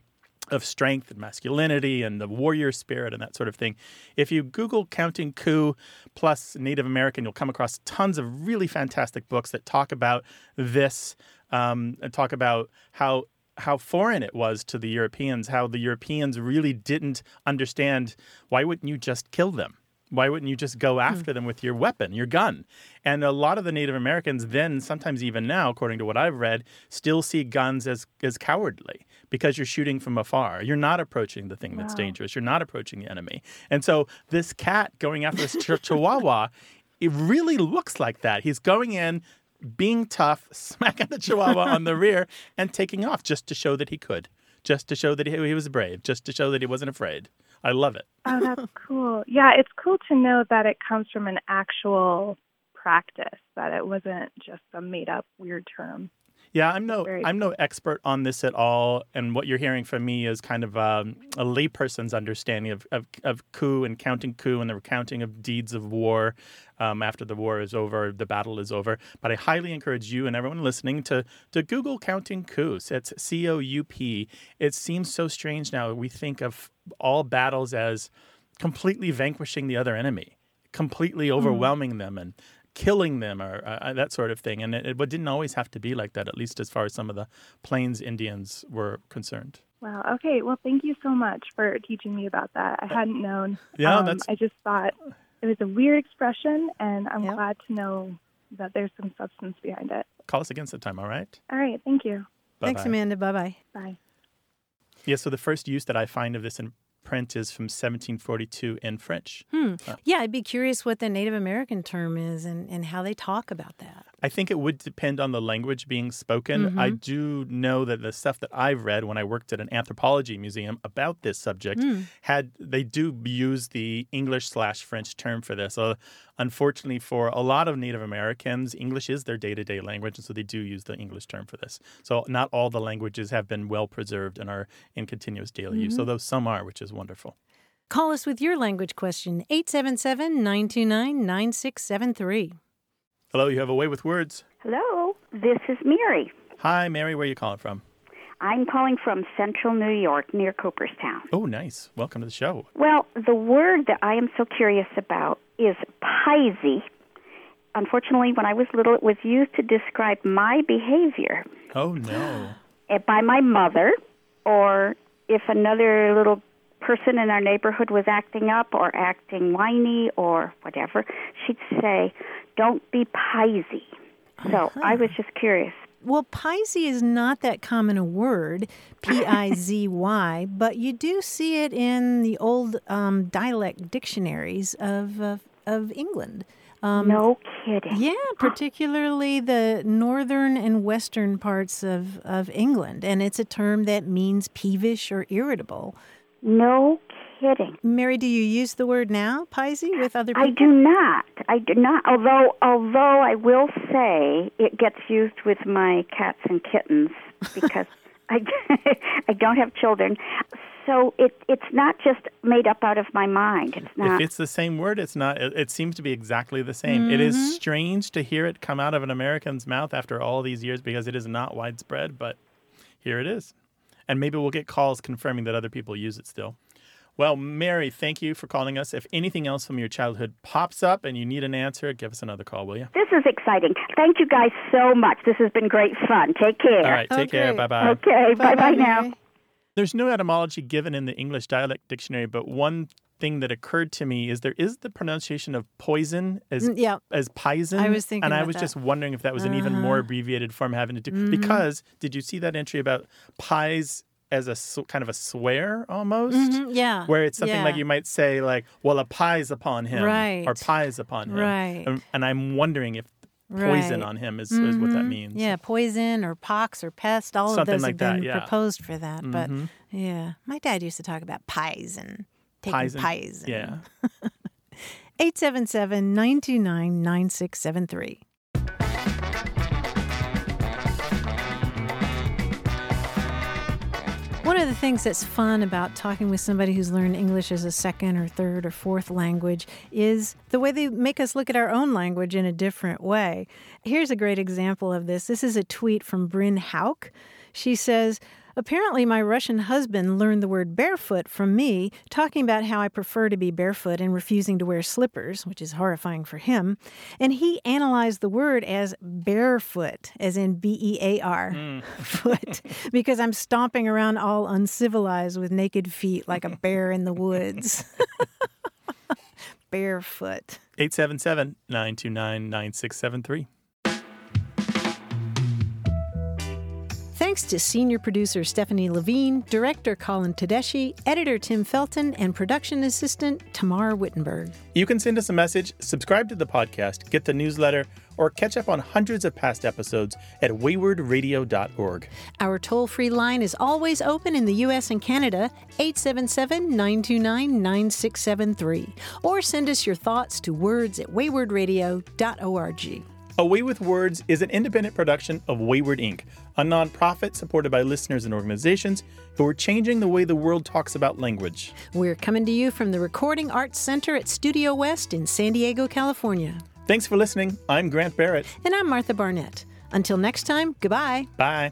[SPEAKER 1] of strength and masculinity and the warrior spirit and that sort of thing. If you Google counting coup plus Native American, you'll come across tons of really fantastic books that talk about this um, talk about how how foreign it was to the Europeans, how the Europeans really didn't understand why wouldn't you just kill them? Why wouldn't you just go after them with your weapon, your gun? And a lot of the Native Americans then, sometimes even now, according to what I've read, still see guns as, as cowardly because you're shooting from afar. You're not approaching the thing that's
[SPEAKER 11] Wow.
[SPEAKER 1] dangerous. You're not approaching the enemy. And so this cat going after this ch- chihuahua, it really looks like that. He's going in, being tough, smacking the chihuahua on the rear, and taking off just to show that he could, just to show that he, he was brave, just to show that he wasn't afraid. I love it.
[SPEAKER 10] Oh, that's cool. Yeah, it's cool to know that it comes from an actual practice, that it wasn't just a made up weird term.
[SPEAKER 1] Yeah, I'm no
[SPEAKER 10] Very
[SPEAKER 1] I'm no expert on this at all, and what you're hearing from me is kind of um, a layperson's understanding of, of of coup and counting coup and the recounting of deeds of war um, after the war is over, the battle is over. But I highly encourage you and everyone listening to to Google counting coups. It's C O U P. It seems so strange now. We think of all battles as completely vanquishing the other enemy, completely overwhelming them, and killing them or uh, that sort of thing. And it, it didn't always have to be like that, at least as far as some of the Plains Indians were concerned.
[SPEAKER 10] Wow. Okay. Well, thank you so much for teaching me about that. I hadn't known.
[SPEAKER 1] Yeah,
[SPEAKER 10] Um,
[SPEAKER 1] that's-
[SPEAKER 10] I just thought it was a weird expression, and I'm glad to know that there's some substance behind it.
[SPEAKER 1] Call us again sometime, all right?
[SPEAKER 10] All right. Thank you.
[SPEAKER 2] Thanks,
[SPEAKER 1] Bye-bye.
[SPEAKER 2] Amanda. Bye bye.
[SPEAKER 10] Bye.
[SPEAKER 1] Yeah, so the first use that I find of this in print is from 1742 in French.
[SPEAKER 2] Hmm.
[SPEAKER 1] Uh,
[SPEAKER 2] Yeah, I'd be curious what the Native American term is and, and how they talk about that.
[SPEAKER 1] I think it would depend on the language being spoken. I
[SPEAKER 2] Mhm.
[SPEAKER 1] do know that the stuff that I've read when I worked at an anthropology museum about this subject
[SPEAKER 2] Mm.
[SPEAKER 1] had they do use the English slash French term for this. Uh, unfortunately, for a lot of Native Americans, English is their day to day language, and so they do use the English term for this. So not all the languages have been well preserved and are in continuous daily use,
[SPEAKER 2] Mhm.
[SPEAKER 1] although some are, which is wonderful.
[SPEAKER 2] Call us with your language question 877 929 9673.
[SPEAKER 1] Hello, you have a way with words.
[SPEAKER 12] Hello, this is Mary.
[SPEAKER 1] Hi, Mary. Where are you calling from?
[SPEAKER 12] I'm calling from central New York near Cooperstown.
[SPEAKER 1] Oh, nice. Welcome to the show.
[SPEAKER 12] Well, the word that I am so curious about is pizey. Unfortunately, when I was little, it was used to describe my behavior
[SPEAKER 1] Oh, no.
[SPEAKER 12] eh, by my mother, or if another little person in our neighborhood was acting up or acting whiny or whatever, she'd say, Don't be pizey. So I was just curious.
[SPEAKER 2] Well, Pizey is not that common a word, P I Z Y, but you do see it in the old um, dialect dictionaries of, of, of England. Um,
[SPEAKER 12] no kidding.
[SPEAKER 2] Yeah, particularly the northern and western parts of, of England. And it's a term that means peevish or irritable.
[SPEAKER 12] No kidding.
[SPEAKER 2] Mary, do you use the word now, Pizey, with other people?
[SPEAKER 12] I do not. I do not. Although, although I will say it gets used with my cats and kittens because I I don't have children, so it it's not just made up out of my mind. It's not.
[SPEAKER 1] If it's the same word, it's not. It, it seems to be exactly the same. It
[SPEAKER 12] Mhm.
[SPEAKER 1] is strange to hear it come out of an American's mouth after all these years because it is not widespread, but here it is. And maybe we'll get calls confirming that other people use it still. Well, Mary, thank you for calling us. If anything else from your childhood pops up and you need an answer, give us another call, will you?
[SPEAKER 12] This is exciting. Thank you guys so much. This has been great fun. Take care.
[SPEAKER 1] All right, take care. Bye bye.
[SPEAKER 12] Okay, bye bye now.
[SPEAKER 1] There's no etymology given in the English dialect dictionary, but one thing that occurred to me is there is the pronunciation of poison as
[SPEAKER 2] Mm, yeah.
[SPEAKER 1] as pison.
[SPEAKER 2] I was thinking
[SPEAKER 1] and I was
[SPEAKER 2] that.
[SPEAKER 1] just wondering if that was an even
[SPEAKER 2] Uh-huh.
[SPEAKER 1] more abbreviated form having to do
[SPEAKER 2] Mhm.
[SPEAKER 1] because did you see that entry about pies as a kind of a swear almost?
[SPEAKER 2] Mhm, yeah,
[SPEAKER 1] Where it's something like you might say like, "Well, a pie's upon him,"
[SPEAKER 2] right?
[SPEAKER 1] or "Pies upon him,"
[SPEAKER 2] Right.
[SPEAKER 1] And, and I'm wondering if poison
[SPEAKER 2] Right.
[SPEAKER 1] on him is, is what that
[SPEAKER 2] Mhm.
[SPEAKER 1] means.
[SPEAKER 2] Yeah, poison or pox or pest. All
[SPEAKER 1] Something
[SPEAKER 2] of those
[SPEAKER 1] like
[SPEAKER 2] have
[SPEAKER 1] that,
[SPEAKER 2] been
[SPEAKER 1] yeah.
[SPEAKER 2] proposed for that. But
[SPEAKER 1] Mhm.
[SPEAKER 2] yeah, my dad used to talk about pies and taking
[SPEAKER 1] Pison.
[SPEAKER 2] pies.
[SPEAKER 1] Yeah.
[SPEAKER 2] 877 929 9673. One of the things that's fun about talking with somebody who's learned English as a second or third or fourth language is the way they make us look at our own language in a different way. Here's a great example of this. This is a tweet from Bryn Hauk. She says, Apparently, my Russian husband learned the word barefoot from me, talking about how I prefer to be barefoot and refusing to wear slippers, which is horrifying for him. And he analyzed the word as barefoot, as in B E A R, hmm. foot, because I'm stomping around all uncivilized with naked feet like a bear in the woods. barefoot.
[SPEAKER 1] 877 929 9673.
[SPEAKER 2] Thanks to senior producer Stephanie Levine, director Colin Tedeschi, editor Tim Felton, and production assistant Tamar Wittenberg.
[SPEAKER 1] You can send us a message, subscribe to the podcast, get the newsletter, or catch up on hundreds of past episodes at waywordradio.org.
[SPEAKER 2] Our toll free line is always open in the U.S. and Canada, 877 929 9673. Or send us your thoughts to words at waywordradio.org.
[SPEAKER 1] A Way with Words is an independent production of Wayword Inc., a nonprofit supported by listeners and organizations who are changing the way the world talks about language.
[SPEAKER 2] We're coming to you from the Recording Arts Center at Studio West in San Diego, California.
[SPEAKER 1] Thanks for listening. I'm Grant Barrett.
[SPEAKER 2] And I'm Martha Barnette. Until next time, goodbye.
[SPEAKER 1] Bye.